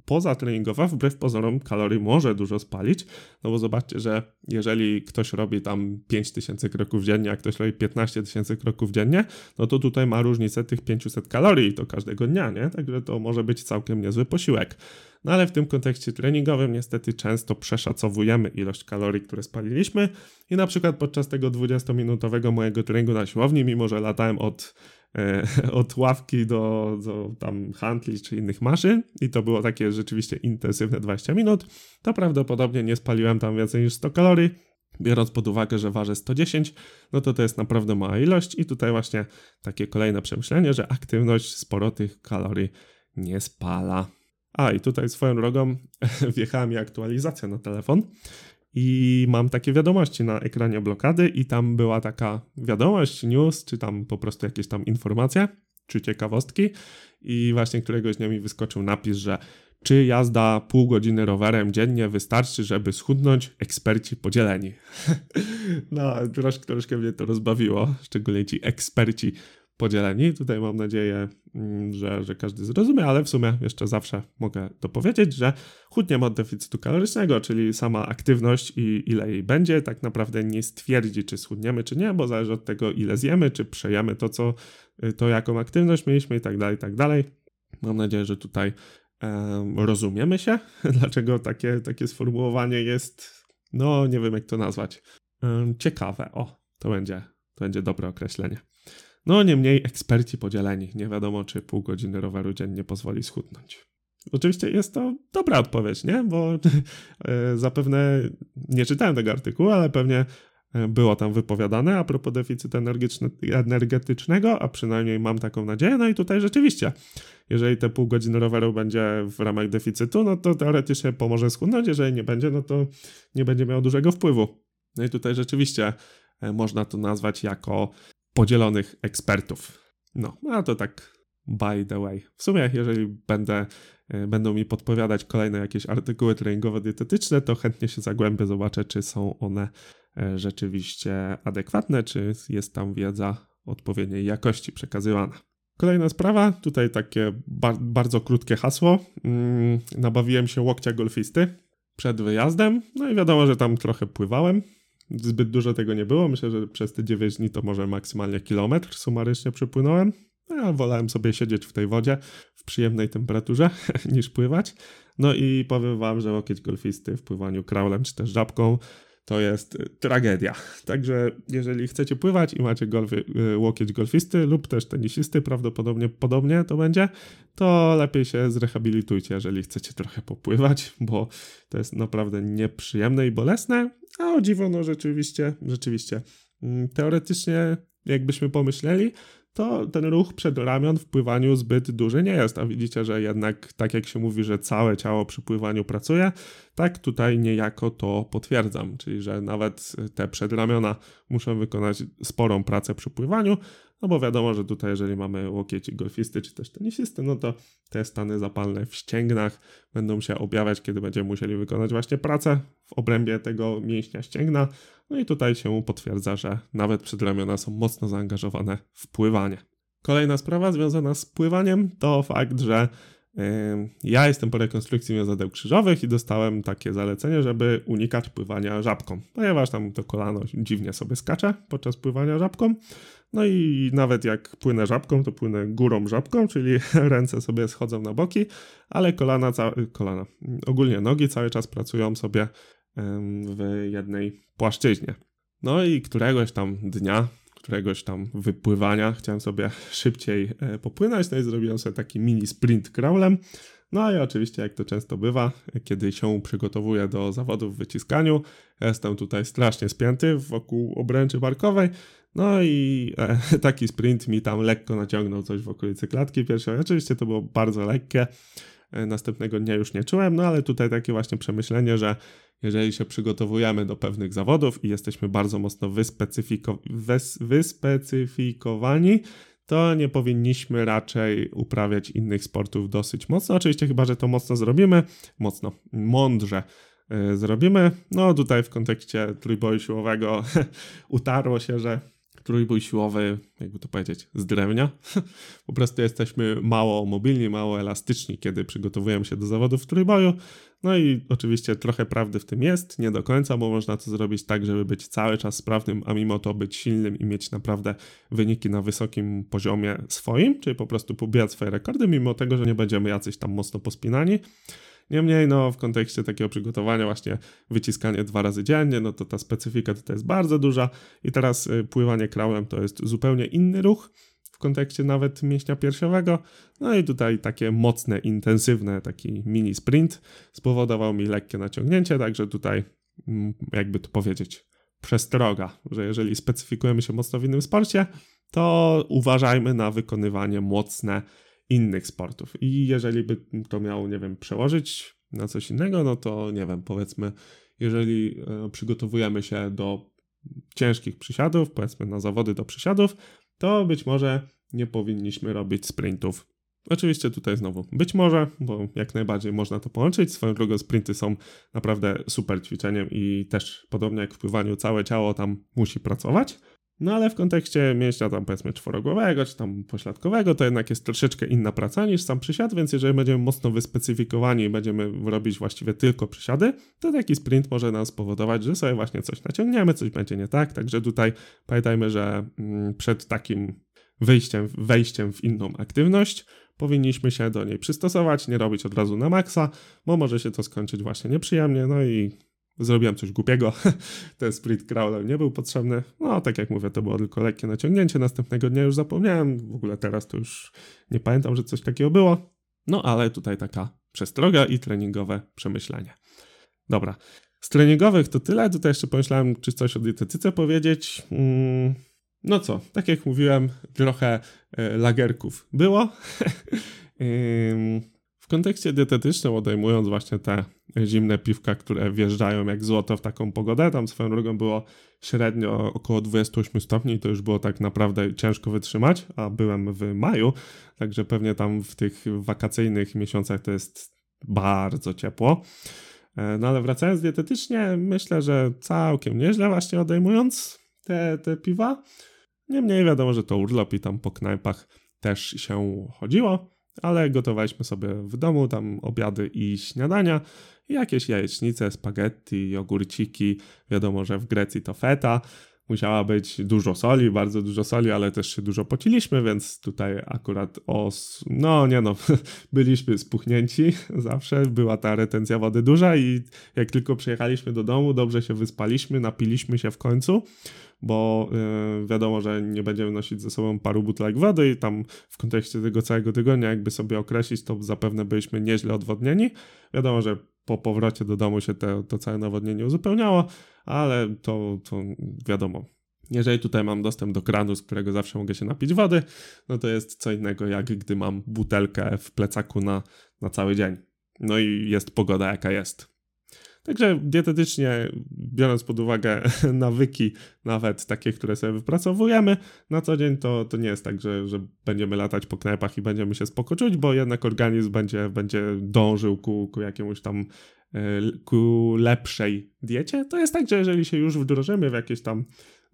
pozatreningowa wbrew pozorom kalorii może dużo spalić, no bo zobaczcie, że jeżeli ktoś robi tam 5000 kroków dziennie, a ktoś robi 15 tysięcy kroków dziennie, no to tutaj ma różnicę tych 500 kalorii to każdego dnia, nie? Także to może być całkiem niezły posiłek. No ale w tym kontekście treningowym niestety często przeszacowujemy ilość kalorii, które spaliliśmy i na przykład podczas tego 20-minutowego mojego treningu na siłowni, mimo że latałem od od ławki do, do tam handli czy innych maszyn i to było takie rzeczywiście intensywne 20 minut, to prawdopodobnie nie spaliłem tam więcej niż 100 kalorii. Biorąc pod uwagę, że waży 110, no to to jest naprawdę mała ilość i tutaj właśnie takie kolejne przemyślenie, że aktywność sporo tych kalorii nie spala. A i tutaj swoją drogą wjechała mi aktualizacja na telefon i mam takie wiadomości na ekranie blokady i tam była taka wiadomość, news, czy tam po prostu jakieś tam informacje, czy ciekawostki i właśnie któregoś dnia mi wyskoczył napis, że czy jazda pół godziny rowerem dziennie wystarczy, żeby schudnąć? Eksperci podzieleni. no, troszkę, troszkę mnie to rozbawiło, szczególnie ci eksperci podzieleni. Tutaj mam nadzieję, mm, że, że każdy zrozumie, ale w sumie jeszcze zawsze mogę dopowiedzieć, że chudniemy od deficytu kalorycznego, czyli sama aktywność i ile jej będzie, tak naprawdę nie stwierdzi, czy schudniemy, czy nie, bo zależy od tego, ile zjemy, czy przejemy to, co, y, to jaką aktywność mieliśmy i tak dalej, i tak dalej. Mam nadzieję, że tutaj um, rozumiemy się, dlaczego takie, takie sformułowanie jest, no nie wiem jak to nazwać ciekawe. O, to będzie, to będzie dobre określenie. No niemniej eksperci podzieleni. Nie wiadomo, czy pół godziny roweru dziennie pozwoli schudnąć. Oczywiście jest to dobra odpowiedź, nie? Bo e, zapewne nie czytałem tego artykułu, ale pewnie e, było tam wypowiadane a propos deficytu energetycznego, a przynajmniej mam taką nadzieję. No i tutaj rzeczywiście, jeżeli te pół godziny roweru będzie w ramach deficytu, no to teoretycznie pomoże schudnąć, jeżeli nie będzie, no to nie będzie miało dużego wpływu. No i tutaj rzeczywiście e, można to nazwać jako podzielonych ekspertów. No, a to tak by the way. W sumie, jeżeli będę, e, będą mi podpowiadać kolejne jakieś artykuły treningowo-dietetyczne, to chętnie się zagłębię, zobaczę, czy są one e, rzeczywiście adekwatne, czy jest tam wiedza odpowiedniej jakości przekazywana. Kolejna sprawa, tutaj takie bar bardzo krótkie hasło. Mm, nabawiłem się łokcia golfisty przed wyjazdem, no i wiadomo, że tam trochę pływałem. Zbyt dużo tego nie było. Myślę, że przez te 9 dni to może maksymalnie kilometr sumarycznie przepłynąłem. No, ja wolałem sobie siedzieć w tej wodzie w przyjemnej temperaturze niż pływać. No i powiem wam, że łokieć golfisty w pływaniu kraulem czy też żabką to jest y, tragedia. Także jeżeli chcecie pływać i macie y, łokieć golfisty lub też tenisisty, prawdopodobnie podobnie to będzie, to lepiej się zrehabilitujcie, jeżeli chcecie trochę popływać, bo to jest naprawdę nieprzyjemne i bolesne, a o dziwo, no rzeczywiście, rzeczywiście. Mm, teoretycznie, jakbyśmy pomyśleli, to ten ruch przed ramion w pływaniu zbyt duży nie jest. A widzicie, że jednak tak jak się mówi, że całe ciało przy pływaniu pracuje, tak tutaj niejako to potwierdzam. Czyli, że nawet te przedramiona muszą wykonać sporą pracę przy pływaniu, no bo wiadomo, że tutaj jeżeli mamy łokieć golfisty czy też tenisisty, no to te stany zapalne w ścięgnach będą się objawiać, kiedy będziemy musieli wykonać właśnie pracę w obrębie tego mięśnia ścięgna. No i tutaj się potwierdza, że nawet przedramiona są mocno zaangażowane w pływanie. Kolejna sprawa związana z pływaniem to fakt, że ja jestem po rekonstrukcji miazadeł krzyżowych i dostałem takie zalecenie, żeby unikać pływania żabką, ponieważ tam to kolano dziwnie sobie skacze podczas pływania żabką. No i nawet jak płynę żabką, to płynę górą żabką, czyli ręce sobie schodzą na boki, ale kolana, kolana ogólnie nogi cały czas pracują sobie w jednej płaszczyźnie. No i któregoś tam dnia któregoś tam wypływania. Chciałem sobie szybciej e, popłynąć, no i zrobiłem sobie taki mini sprint crawlem. No i oczywiście, jak to często bywa, kiedy się przygotowuję do zawodów w wyciskaniu, jestem tutaj strasznie spięty wokół obręczy barkowej. No i e, taki sprint mi tam lekko naciągnął coś w okolicy klatki pierwszej. Oczywiście to było bardzo lekkie. E, następnego dnia już nie czułem, no ale tutaj takie właśnie przemyślenie, że jeżeli się przygotowujemy do pewnych zawodów i jesteśmy bardzo mocno wyspecyfiko wyspecyfikowani, to nie powinniśmy raczej uprawiać innych sportów dosyć mocno. Oczywiście, chyba że to mocno zrobimy, mocno, mądrze yy, zrobimy. No tutaj w kontekście trójboju siłowego utarło się, że trójbój siłowy, jakby to powiedzieć, z drewnia. po prostu jesteśmy mało mobilni, mało elastyczni, kiedy przygotowujemy się do zawodów w trójboju. No i oczywiście trochę prawdy w tym jest, nie do końca, bo można to zrobić tak, żeby być cały czas sprawnym, a mimo to być silnym i mieć naprawdę wyniki na wysokim poziomie swoim, czyli po prostu pobijać swoje rekordy, mimo tego, że nie będziemy jacyś tam mocno pospinani. Niemniej, no, w kontekście takiego przygotowania, właśnie wyciskanie dwa razy dziennie, no to ta specyfika tutaj jest bardzo duża. I teraz y, pływanie krałem to jest zupełnie inny ruch w kontekście nawet mięśnia piersiowego. No i tutaj takie mocne, intensywne, taki mini sprint spowodował mi lekkie naciągnięcie, także tutaj, mm, jakby to powiedzieć, przestroga, że jeżeli specyfikujemy się mocno w innym sporcie, to uważajmy na wykonywanie mocne innych sportów. I jeżeli by to miało, nie wiem, przełożyć na coś innego, no to nie wiem, powiedzmy, jeżeli e, przygotowujemy się do ciężkich przysiadów, powiedzmy na zawody do przysiadów, to być może nie powinniśmy robić sprintów. Oczywiście tutaj znowu być może, bo jak najbardziej można to połączyć. Swoją drogą sprinty są naprawdę super ćwiczeniem i też podobnie jak w pływaniu całe ciało tam musi pracować. No ale w kontekście mięśnia tam powiedzmy czworogłowego czy tam pośladkowego to jednak jest troszeczkę inna praca niż sam przysiad, więc jeżeli będziemy mocno wyspecyfikowani i będziemy robić właściwie tylko przysiady, to taki sprint może nam spowodować, że sobie właśnie coś naciągniemy, coś będzie nie tak, także tutaj pamiętajmy, że mm, przed takim wyjściem, wejściem w inną aktywność powinniśmy się do niej przystosować, nie robić od razu na maksa, bo może się to skończyć właśnie nieprzyjemnie, no i zrobiłem coś głupiego, ten split crawler nie był potrzebny. No, tak jak mówię, to było tylko lekkie naciągnięcie. Następnego dnia już zapomniałem, w ogóle teraz to już nie pamiętam, że coś takiego było. No, ale tutaj taka przestroga i treningowe przemyślenie. Dobra, z treningowych to tyle. Tutaj jeszcze pomyślałem, czy coś o dietetyce powiedzieć. Mm, no co, tak jak mówiłem, trochę e, lagerków było. w kontekście dietetycznym, odejmując właśnie te zimne piwka, które wjeżdżają jak złoto w taką pogodę, tam swoją drogą było średnio około 28 stopni, to już było tak naprawdę ciężko wytrzymać, a byłem w maju, także pewnie tam w tych wakacyjnych miesiącach to jest bardzo ciepło. E, no ale wracając dietetycznie, myślę, że całkiem nieźle właśnie odejmując te, te piwa. Niemniej wiadomo, że to urlop i tam po knajpach też się chodziło, ale gotowaliśmy sobie w domu tam obiady i śniadania, jakieś jajecznice, spaghetti, jogurciki, wiadomo, że w Grecji to feta, musiała być dużo soli, bardzo dużo soli, ale też się dużo pociliśmy, więc tutaj akurat os... no nie no, byliśmy spuchnięci zawsze, była ta retencja wody duża i jak tylko przyjechaliśmy do domu, dobrze się wyspaliśmy, napiliśmy się w końcu, bo yy, wiadomo, że nie będziemy nosić ze sobą paru butelek wody i tam w kontekście tego całego tygodnia, jakby sobie określić, to zapewne byliśmy nieźle odwodnieni. Wiadomo, że po powrocie do domu się te, to całe nawodnienie uzupełniało, ale to, to wiadomo. Jeżeli tutaj mam dostęp do kranu, z którego zawsze mogę się napić wody, no to jest co innego, jak gdy mam butelkę w plecaku na, na cały dzień. No i jest pogoda, jaka jest. Także dietetycznie, biorąc pod uwagę nawyki, nawet takie, które sobie wypracowujemy na co dzień, to, to nie jest tak, że, że będziemy latać po knajpach i będziemy się spoko bo jednak organizm będzie, będzie dążył ku, ku jakiemuś tam e, ku lepszej diecie. To jest tak, że jeżeli się już wdrożymy w jakieś tam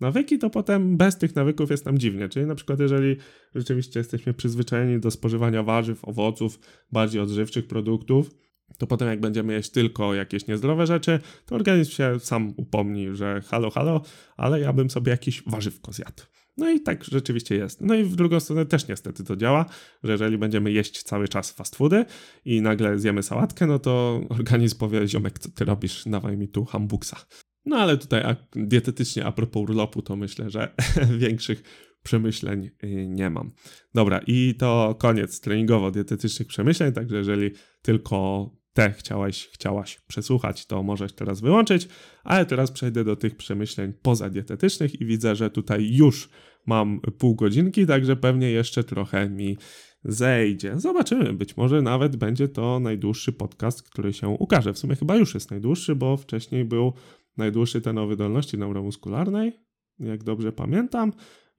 nawyki, to potem bez tych nawyków jest nam dziwnie. Czyli na przykład, jeżeli rzeczywiście jesteśmy przyzwyczajeni do spożywania warzyw, owoców, bardziej odżywczych produktów, to potem jak będziemy jeść tylko jakieś niezdrowe rzeczy, to organizm się sam upomni, że halo, halo, ale ja bym sobie jakieś warzywko zjadł. No i tak rzeczywiście jest. No i w drugą stronę też niestety to działa, że jeżeli będziemy jeść cały czas fast foody i nagle zjemy sałatkę, no to organizm powie, ziomek, co ty robisz, dawaj mi tu hambuksa. No ale tutaj dietetycznie a propos urlopu, to myślę, że większych przemyśleń y, nie mam. Dobra, i to koniec treningowo-dietetycznych przemyśleń, także jeżeli tylko te chciałeś, chciałaś przesłuchać, to możesz teraz wyłączyć, ale teraz przejdę do tych przemyśleń pozadietetycznych i widzę, że tutaj już mam pół godzinki, także pewnie jeszcze trochę mi zejdzie. Zobaczymy, być może nawet będzie to najdłuższy podcast, który się ukaże. W sumie chyba już jest najdłuższy, bo wcześniej był najdłuższy ten o wydolności neuromuskularnej, jak dobrze pamiętam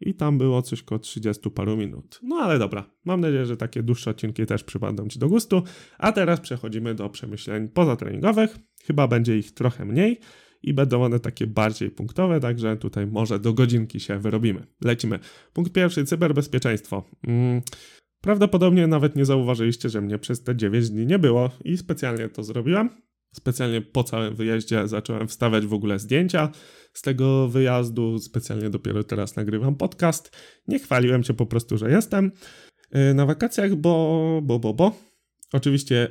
i tam było coś koło 30 paru minut. No ale dobra, mam nadzieję, że takie dłuższe odcinki też przypadną Ci do gustu. A teraz przechodzimy do przemyśleń pozatreningowych. Chyba będzie ich trochę mniej i będą one takie bardziej punktowe, także tutaj może do godzinki się wyrobimy. Lecimy. Punkt pierwszy, cyberbezpieczeństwo. Mm, prawdopodobnie nawet nie zauważyliście, że mnie przez te 9 dni nie było i specjalnie to zrobiłem. Specjalnie po całym wyjeździe zacząłem wstawiać w ogóle zdjęcia z tego wyjazdu. Specjalnie dopiero teraz nagrywam podcast. Nie chwaliłem się po prostu, że jestem y, na wakacjach, bo, bo, bo, bo. Oczywiście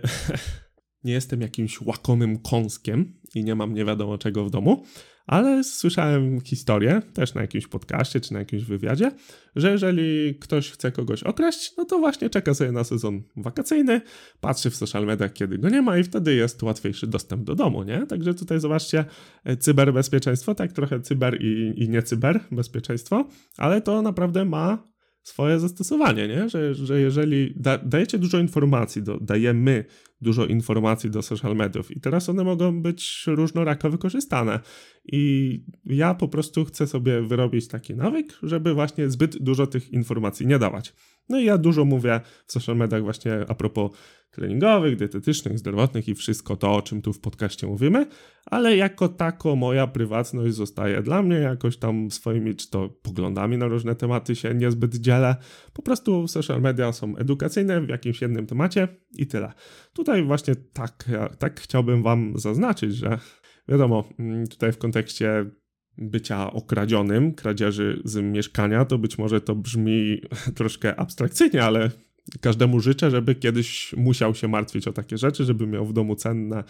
nie jestem jakimś łakomym kąskiem i nie mam nie wiadomo czego w domu, ale słyszałem historię, też na jakimś podcaście czy na jakimś wywiadzie, że jeżeli ktoś chce kogoś okraść, no to właśnie czeka sobie na sezon wakacyjny, patrzy w social mediach, kiedy go nie ma i wtedy jest łatwiejszy dostęp do domu, nie? Także tutaj zobaczcie, e, cyberbezpieczeństwo, tak trochę cyber i, i nie cyber bezpieczeństwo, ale to naprawdę ma swoje zastosowanie, nie? Że, że jeżeli da, dajecie dużo informacji, do, dajemy dużo informacji do social mediów i teraz one mogą być różnorako wykorzystane. I ja po prostu chcę sobie wyrobić taki nawyk, żeby właśnie zbyt dużo tych informacji nie dawać. No i ja dużo mówię w social mediach właśnie a propos treningowych, dietetycznych, zdrowotnych i wszystko to, o czym tu w podcaście mówimy, ale jako tako moja prywatność zostaje dla mnie jakoś tam swoimi, czy to poglądami na różne tematy się niezbyt dzielę. Po prostu social media są edukacyjne w jakimś jednym temacie i tyle. Tutaj właśnie tak, tak chciałbym wam zaznaczyć, że wiadomo, mm, tutaj w kontekście bycia okradzionym, kradzieży z mieszkania, to być może to brzmi troszkę abstrakcyjnie, ale każdemu życzę, żeby kiedyś musiał się martwić o takie rzeczy, żeby miał w domu cenne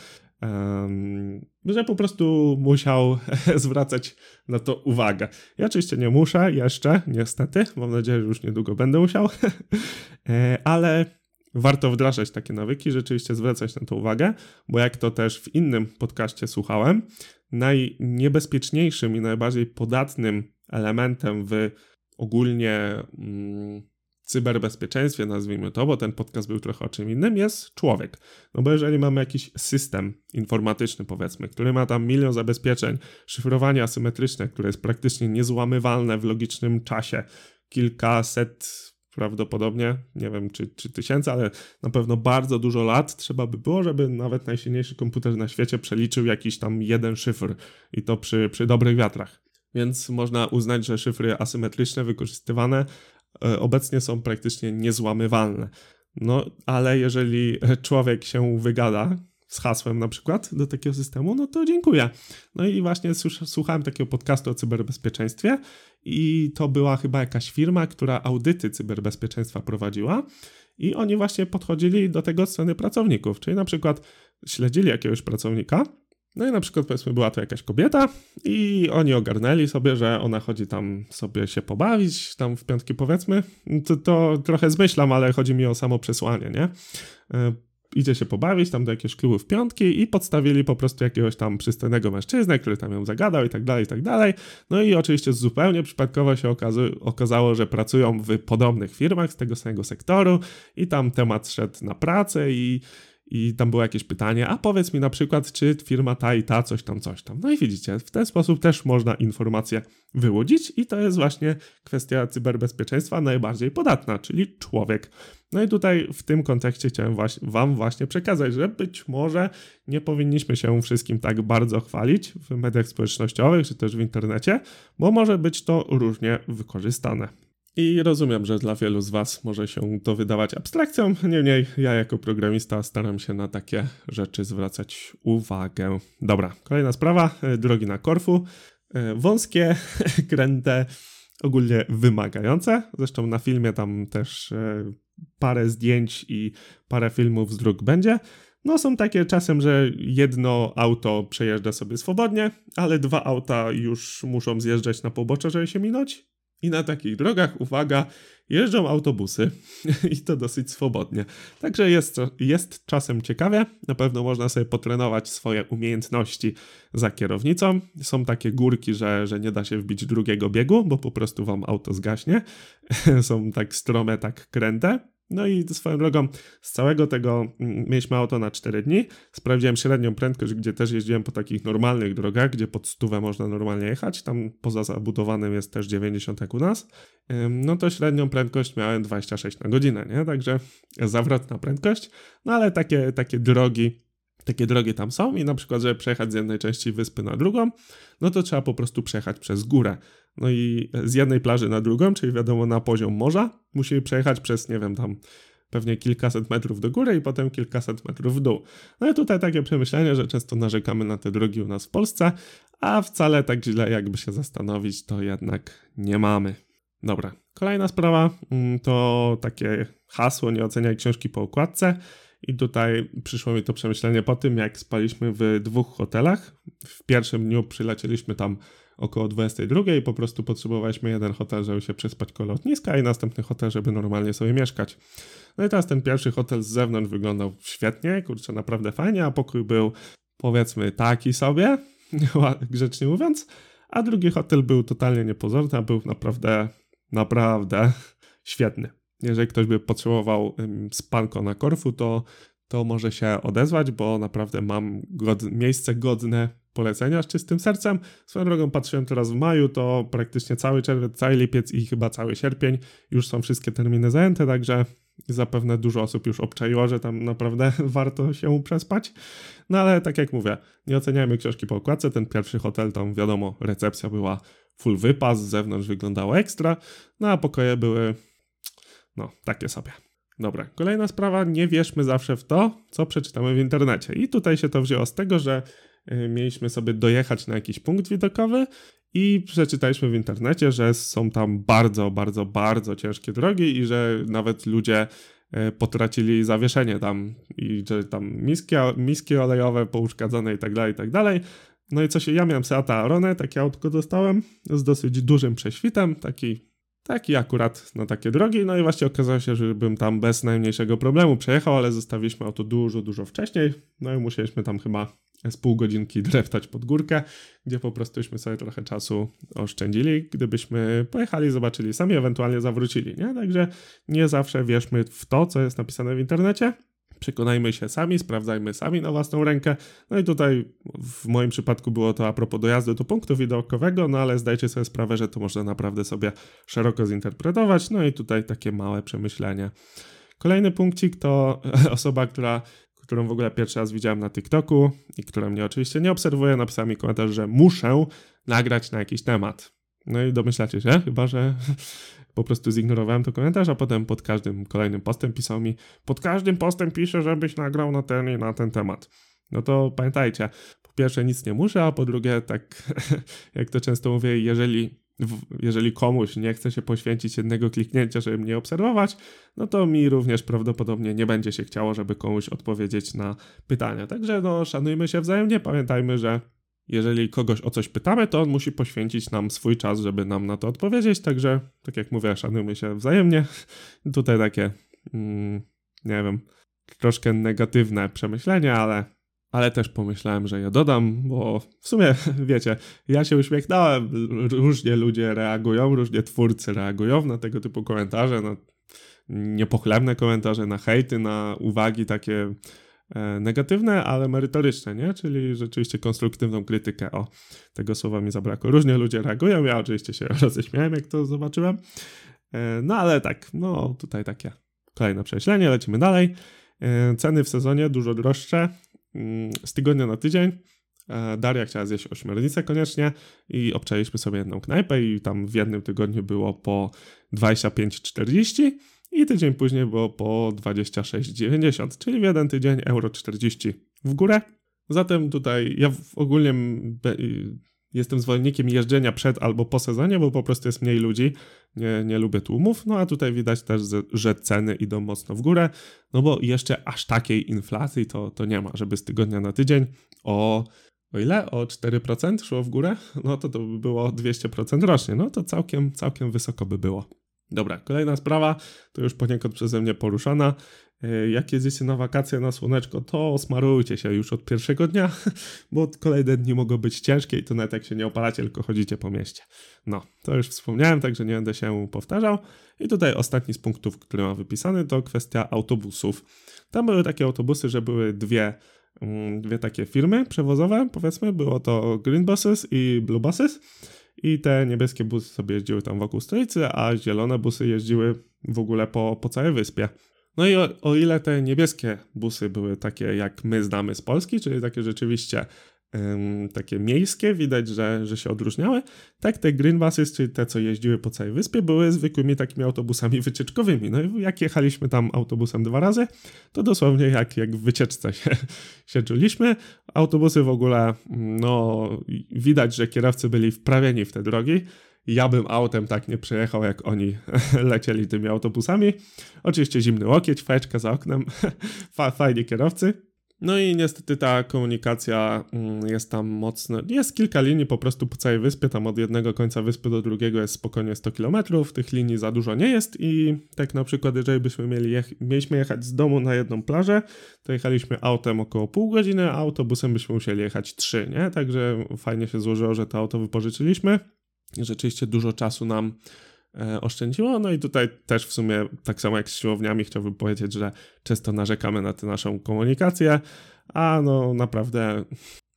że po prostu musiał zwracać na to uwagę. Ja oczywiście nie muszę jeszcze, niestety, mam nadzieję, że już niedługo będę musiał, e, ale warto wdrażać takie nawyki, rzeczywiście zwracać na to uwagę, bo jak to też w innym podcaście słuchałem, najniebezpieczniejszym i najbardziej podatnym elementem w ogólnie mm, cyberbezpieczeństwie, nazwijmy to, bo ten podcast był trochę o czym innym, jest człowiek. No bo jeżeli mamy jakiś system informatyczny, powiedzmy, który ma tam milion zabezpieczeń, szyfrowanie asymetryczne, które jest praktycznie niezłamywalne w logicznym czasie, kilkaset prawdopodobnie, nie wiem czy, czy tysięcy, ale na pewno bardzo dużo lat trzeba by było, żeby nawet najsilniejszy komputer na świecie przeliczył jakiś tam jeden szyfr i to przy, przy dobrych wiatrach. Więc można uznać, że szyfry asymetryczne wykorzystywane e, obecnie są praktycznie niezłamywalne. No, ale jeżeli człowiek się wygada z hasłem na przykład do takiego systemu, no to dziękuję. No i właśnie słuchałem takiego podcastu o cyberbezpieczeństwie i to była chyba jakaś firma, która audyty cyberbezpieczeństwa prowadziła i oni właśnie podchodzili do tego od strony pracowników, czyli na przykład śledzili jakiegoś pracownika, no i na przykład powiedzmy była to jakaś kobieta i oni ogarnęli sobie, że ona chodzi tam sobie się pobawić, tam w piątki powiedzmy, to, to trochę zmyślam, ale chodzi mi o samo przesłanie, nie? Idzie się pobawić tam do jakiegoś klubu w piątki i podstawili po prostu jakiegoś tam przystojnego mężczyznę, który tam ją zagadał i tak dalej, i tak dalej. No i oczywiście zupełnie przypadkowo się okazało, że pracują w podobnych firmach z tego samego sektoru i tam temat szedł na pracę i i tam było jakieś pytanie, a powiedz mi na przykład, czy firma ta i ta coś tam, coś tam. No i widzicie, w ten sposób też można informacje wyłudzić i to jest właśnie kwestia cyberbezpieczeństwa najbardziej podatna, czyli człowiek. No i tutaj w tym kontekście chciałem właśnie, Wam właśnie przekazać, że być może nie powinniśmy się wszystkim tak bardzo chwalić w mediach społecznościowych czy też w internecie, bo może być to różnie wykorzystane. I rozumiem, że dla wielu z Was może się to wydawać abstrakcją, niemniej ja jako programista staram się na takie rzeczy zwracać uwagę. Dobra, kolejna sprawa, e, drogi na Korfu. E, wąskie, kręte, ogólnie wymagające. Zresztą na filmie tam też e, parę zdjęć i parę filmów z dróg będzie. No są takie czasem, że jedno auto przejeżdża sobie swobodnie, ale dwa auta już muszą zjeżdżać na pobocze, żeby się minąć. I na takich drogach, uwaga, jeżdżą autobusy i to dosyć swobodnie. Także jest, jest czasem ciekawie. Na pewno można sobie potrenować swoje umiejętności za kierownicą. Są takie górki, że, że nie da się wbić drugiego biegu, bo po prostu wam auto zgaśnie. Są tak strome, tak kręte. No i swoją drogą, z całego tego mm, mieliśmy auto na 4 dni. Sprawdziłem średnią prędkość, gdzie też jeździłem po takich normalnych drogach, gdzie pod stówę można normalnie jechać. Tam poza zabudowanym jest też 90 jak u nas. No to średnią prędkość miałem 26 na godzinę, nie? Także zawrotna prędkość. No ale takie, takie drogi takie drogi tam są i na przykład, żeby przejechać z jednej części wyspy na drugą, no to trzeba po prostu przejechać przez górę. No i z jednej plaży na drugą, czyli wiadomo na poziom morza, musimy przejechać przez, nie wiem, tam pewnie kilkaset metrów do góry i potem kilkaset metrów w dół. No i tutaj takie przemyślenie, że często narzekamy na te drogi u nas w Polsce, a wcale tak źle jakby się zastanowić, to jednak nie mamy. Dobra, kolejna sprawa mm, to takie hasło nie oceniaj książki po okładce. I tutaj przyszło mi to przemyślenie po tym, jak spaliśmy w dwóch hotelach. W pierwszym dniu przylecieliśmy tam około 22 i po prostu potrzebowaliśmy jeden hotel, żeby się przespać koło lotniska i następny hotel, żeby normalnie sobie mieszkać. No i teraz ten pierwszy hotel z zewnątrz wyglądał świetnie, kurczę, naprawdę fajnie, a pokój był powiedzmy taki sobie, grzecznie mówiąc, a drugi hotel był totalnie niepozorny, a był naprawdę, naprawdę świetny. Jeżeli ktoś by potrzebował spanko na Korfu, to, to może się odezwać, bo naprawdę mam miejsce godne polecenia z czystym sercem. Swoją drogą patrzyłem teraz w maju, to praktycznie cały czerwiec, cały lipiec i chyba cały sierpień już są wszystkie terminy zajęte, także zapewne dużo osób już obczaiło, że tam naprawdę warto się przespać. No ale tak jak mówię, nie oceniajmy książki po okładce. Ten pierwszy hotel, tam wiadomo, recepcja była full wypas, z zewnątrz wyglądało ekstra, no a pokoje były no, takie sobie. Dobra, kolejna sprawa, nie wierzmy zawsze w to, co przeczytamy w internecie. I tutaj się to wzięło z tego, że mieliśmy sobie dojechać na jakiś punkt widokowy i przeczytaliśmy w internecie, że są tam bardzo, bardzo, bardzo ciężkie drogi i że nawet ludzie e, potracili zawieszenie tam i że tam miski, miski olejowe pouszkadzone i tak dalej, i tak dalej. No i co się, ja miałem Seata Aronę, takie autko dostałem z dosyć dużym prześwitem, taki Taki akurat na takie drogi, no i właśnie okazało się, że bym tam bez najmniejszego problemu przejechał, ale zostawiliśmy auto dużo, dużo wcześniej, no i musieliśmy tam chyba z pół godzinki dreptać pod górkę, gdzie po prostuśmy sobie trochę czasu oszczędzili, gdybyśmy pojechali, zobaczyli sami, ewentualnie zawrócili, nie? Także nie zawsze wierzmy w to, co jest napisane w internecie, przekonajmy się sami, sprawdzajmy sami na własną rękę. No i tutaj w moim przypadku było to a propos dojazdu do punktu widokowego, no ale zdajcie sobie sprawę, że to można naprawdę sobie szeroko zinterpretować. No i tutaj takie małe przemyślenie. Kolejny punkcik to osoba, która którą w ogóle pierwszy raz widziałem na TikToku i która mnie oczywiście nie obserwuje, napisała mi komentarz, że muszę nagrać na jakiś temat. No i domyślacie się, chyba że po prostu zignorowałem to komentarz, a potem pod każdym kolejnym postem pisał mi, pod każdym postem pisze, żebyś nagrał na ten i na ten temat. No to pamiętajcie, po pierwsze nic nie muszę, a po drugie, tak jak to często mówię, jeżeli, jeżeli komuś nie chce się poświęcić jednego kliknięcia, żeby mnie obserwować, no to mi również prawdopodobnie nie będzie się chciało, żeby komuś odpowiedzieć na pytania. Także no, szanujmy się wzajemnie, pamiętajmy, że jeżeli kogoś o coś pytamy, to on musi poświęcić nam swój czas, żeby nam na to odpowiedzieć. Także, tak jak mówię, szanujmy się wzajemnie. Tutaj takie, mm, nie wiem, troszkę negatywne przemyślenia, ale, ale też pomyślałem, że je dodam, bo w sumie, wiecie, ja się uśmiechnąłem, różnie ludzie reagują, różnie twórcy reagują na tego typu komentarze, na niepochlebne komentarze, na hejty, na uwagi takie E, negatywne, ale merytoryczne, nie? Czyli rzeczywiście konstruktywną krytykę. O, tego słowa mi zabrakło. Różnie ludzie reagują, ja oczywiście się roześmiałem, jak to zobaczyłem. E, no ale tak, no tutaj takie kolejne prześlenie, lecimy dalej. E, ceny w sezonie dużo droższe, z tygodnia na tydzień. Daria chciała zjeść ośmiornicę koniecznie i obczaliśmy sobie jedną knajpę i tam w jednym tygodniu było po 25,40 i tydzień później było po 26,90, czyli w jeden tydzień euro 40 w górę. Zatem tutaj ja ogólnie jestem zwolennikiem jeżdżenia przed albo po sezonie, bo po prostu jest mniej ludzi, nie, nie lubię tłumów, no a tutaj widać też, że ceny idą mocno w górę, no bo jeszcze aż takiej inflacji to, to nie ma, żeby z tygodnia na tydzień o o ile? O 4% szło w górę? No to to by było 200% rocznie. No to całkiem, całkiem wysoko by było. Dobra, kolejna sprawa, to już poniekąd przeze mnie poruszana. E, jak jedziecie na wakacje na słoneczko, to smarujcie się już od pierwszego dnia, bo kolejne dni mogą być ciężkie i to nawet jak się nie opalacie, tylko chodzicie po mieście. No, to już wspomniałem, także nie będę się powtarzał. I tutaj ostatni z punktów, który mam wypisany, to kwestia autobusów. Tam były takie autobusy, że były dwie, mm, dwie takie firmy przewozowe, powiedzmy. Było to Green Buses i Blue Buses i te niebieskie busy sobie jeździły tam wokół stolicy, a zielone busy jeździły w ogóle po, po całej wyspie. No i o, o ile te niebieskie busy były takie, jak my znamy z Polski, czyli takie rzeczywiście takie miejskie, widać, że, że się odróżniały. Tak, te green buses, czyli te, co jeździły po całej wyspie, były zwykłymi takimi autobusami wycieczkowymi. No i jak jechaliśmy tam autobusem dwa razy, to dosłownie jak, jak w wycieczce się, się czuliśmy. Autobusy w ogóle, no widać, że kierowcy byli wprawieni w te drogi. Ja bym autem tak nie przejechał, jak oni lecieli tymi autobusami. Oczywiście zimny łokieć, fajeczka za oknem, fajni kierowcy. No i niestety ta komunikacja mm, jest tam mocno. Jest kilka linii po prostu po całej wyspie. Tam od jednego końca wyspy do drugiego jest spokojnie 100 km. Tych linii za dużo nie jest. I tak na przykład, jeżeli byśmy mieli jech mieliśmy jechać z domu na jedną plażę, to jechaliśmy autem około pół godziny, a autobusem byśmy musieli jechać 3, nie? Także fajnie się złożyło, że to auto wypożyczyliśmy. Rzeczywiście dużo czasu nam E, oszczędziło. No i tutaj też w sumie, tak samo jak z siłowniami, chciałbym powiedzieć, że często narzekamy na tę naszą komunikację, a no naprawdę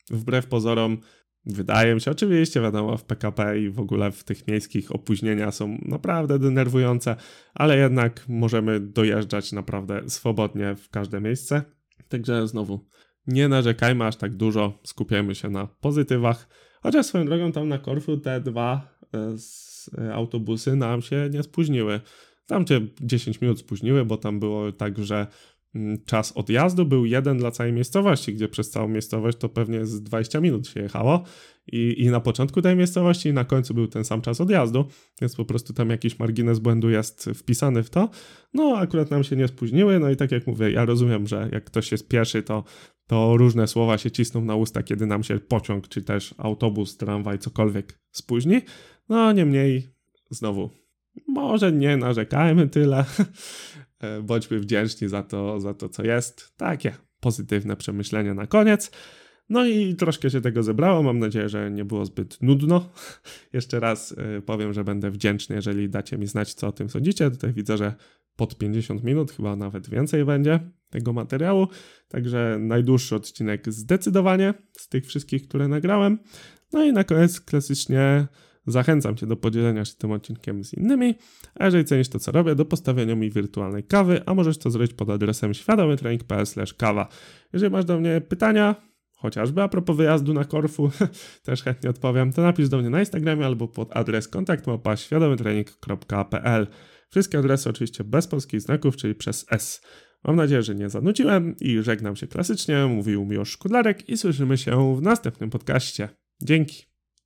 wbrew pozorom wydaje mi się, oczywiście wiadomo, w PKP i w ogóle w tych miejskich opóźnienia są naprawdę denerwujące, ale jednak możemy dojeżdżać naprawdę swobodnie w każde miejsce. Także znowu, nie narzekajmy aż tak dużo, skupiajmy się na pozytywach. Chociaż swoją drogą tam na Korfu te dwa e, E, autobusy nam się nie spóźniły. Tam cię 10 minut spóźniły, bo tam było tak, że czas odjazdu był jeden dla całej miejscowości, gdzie przez całą miejscowość to pewnie z 20 minut się jechało i, i na początku tej miejscowości i na końcu był ten sam czas odjazdu, więc po prostu tam jakiś margines błędu jest wpisany w to. No akurat nam się nie spóźniły, no i tak jak mówię, ja rozumiem, że jak ktoś się spieszy, to, to różne słowa się cisną na usta, kiedy nam się pociąg, czy też autobus, tramwaj, cokolwiek spóźni. No niemniej, znowu, może nie narzekajmy tyle, bądźmy wdzięczni za to, za to, co jest. Takie pozytywne przemyślenia na koniec. No i troszkę się tego zebrało. Mam nadzieję, że nie było zbyt nudno. Jeszcze raz y, powiem, że będę wdzięczny, jeżeli dacie mi znać, co o tym sądzicie. Tutaj widzę, że pod 50 minut, chyba nawet więcej będzie tego materiału. Także najdłuższy odcinek zdecydowanie z tych wszystkich, które nagrałem. No i na koniec klasycznie zachęcam Cię do podzielenia się tym odcinkiem z innymi, a jeżeli cenisz to, co robię, do postawienia mi wirtualnej kawy, a możesz to zrobić pod adresem świadomytrening.pl kawa. Jeżeli masz do mnie pytania, chociażby a propos wyjazdu na Korfu, też chętnie odpowiem, to napisz do mnie na Instagramie albo pod adres kontakt świadomytrening.pl. Wszystkie adresy oczywiście bez polskich znaków, czyli przez S. Mam nadzieję, że nie zanudziłem i żegnam się klasycznie. Mówił Miłosz Szkudlarek i słyszymy się w następnym podcaście. Dzięki.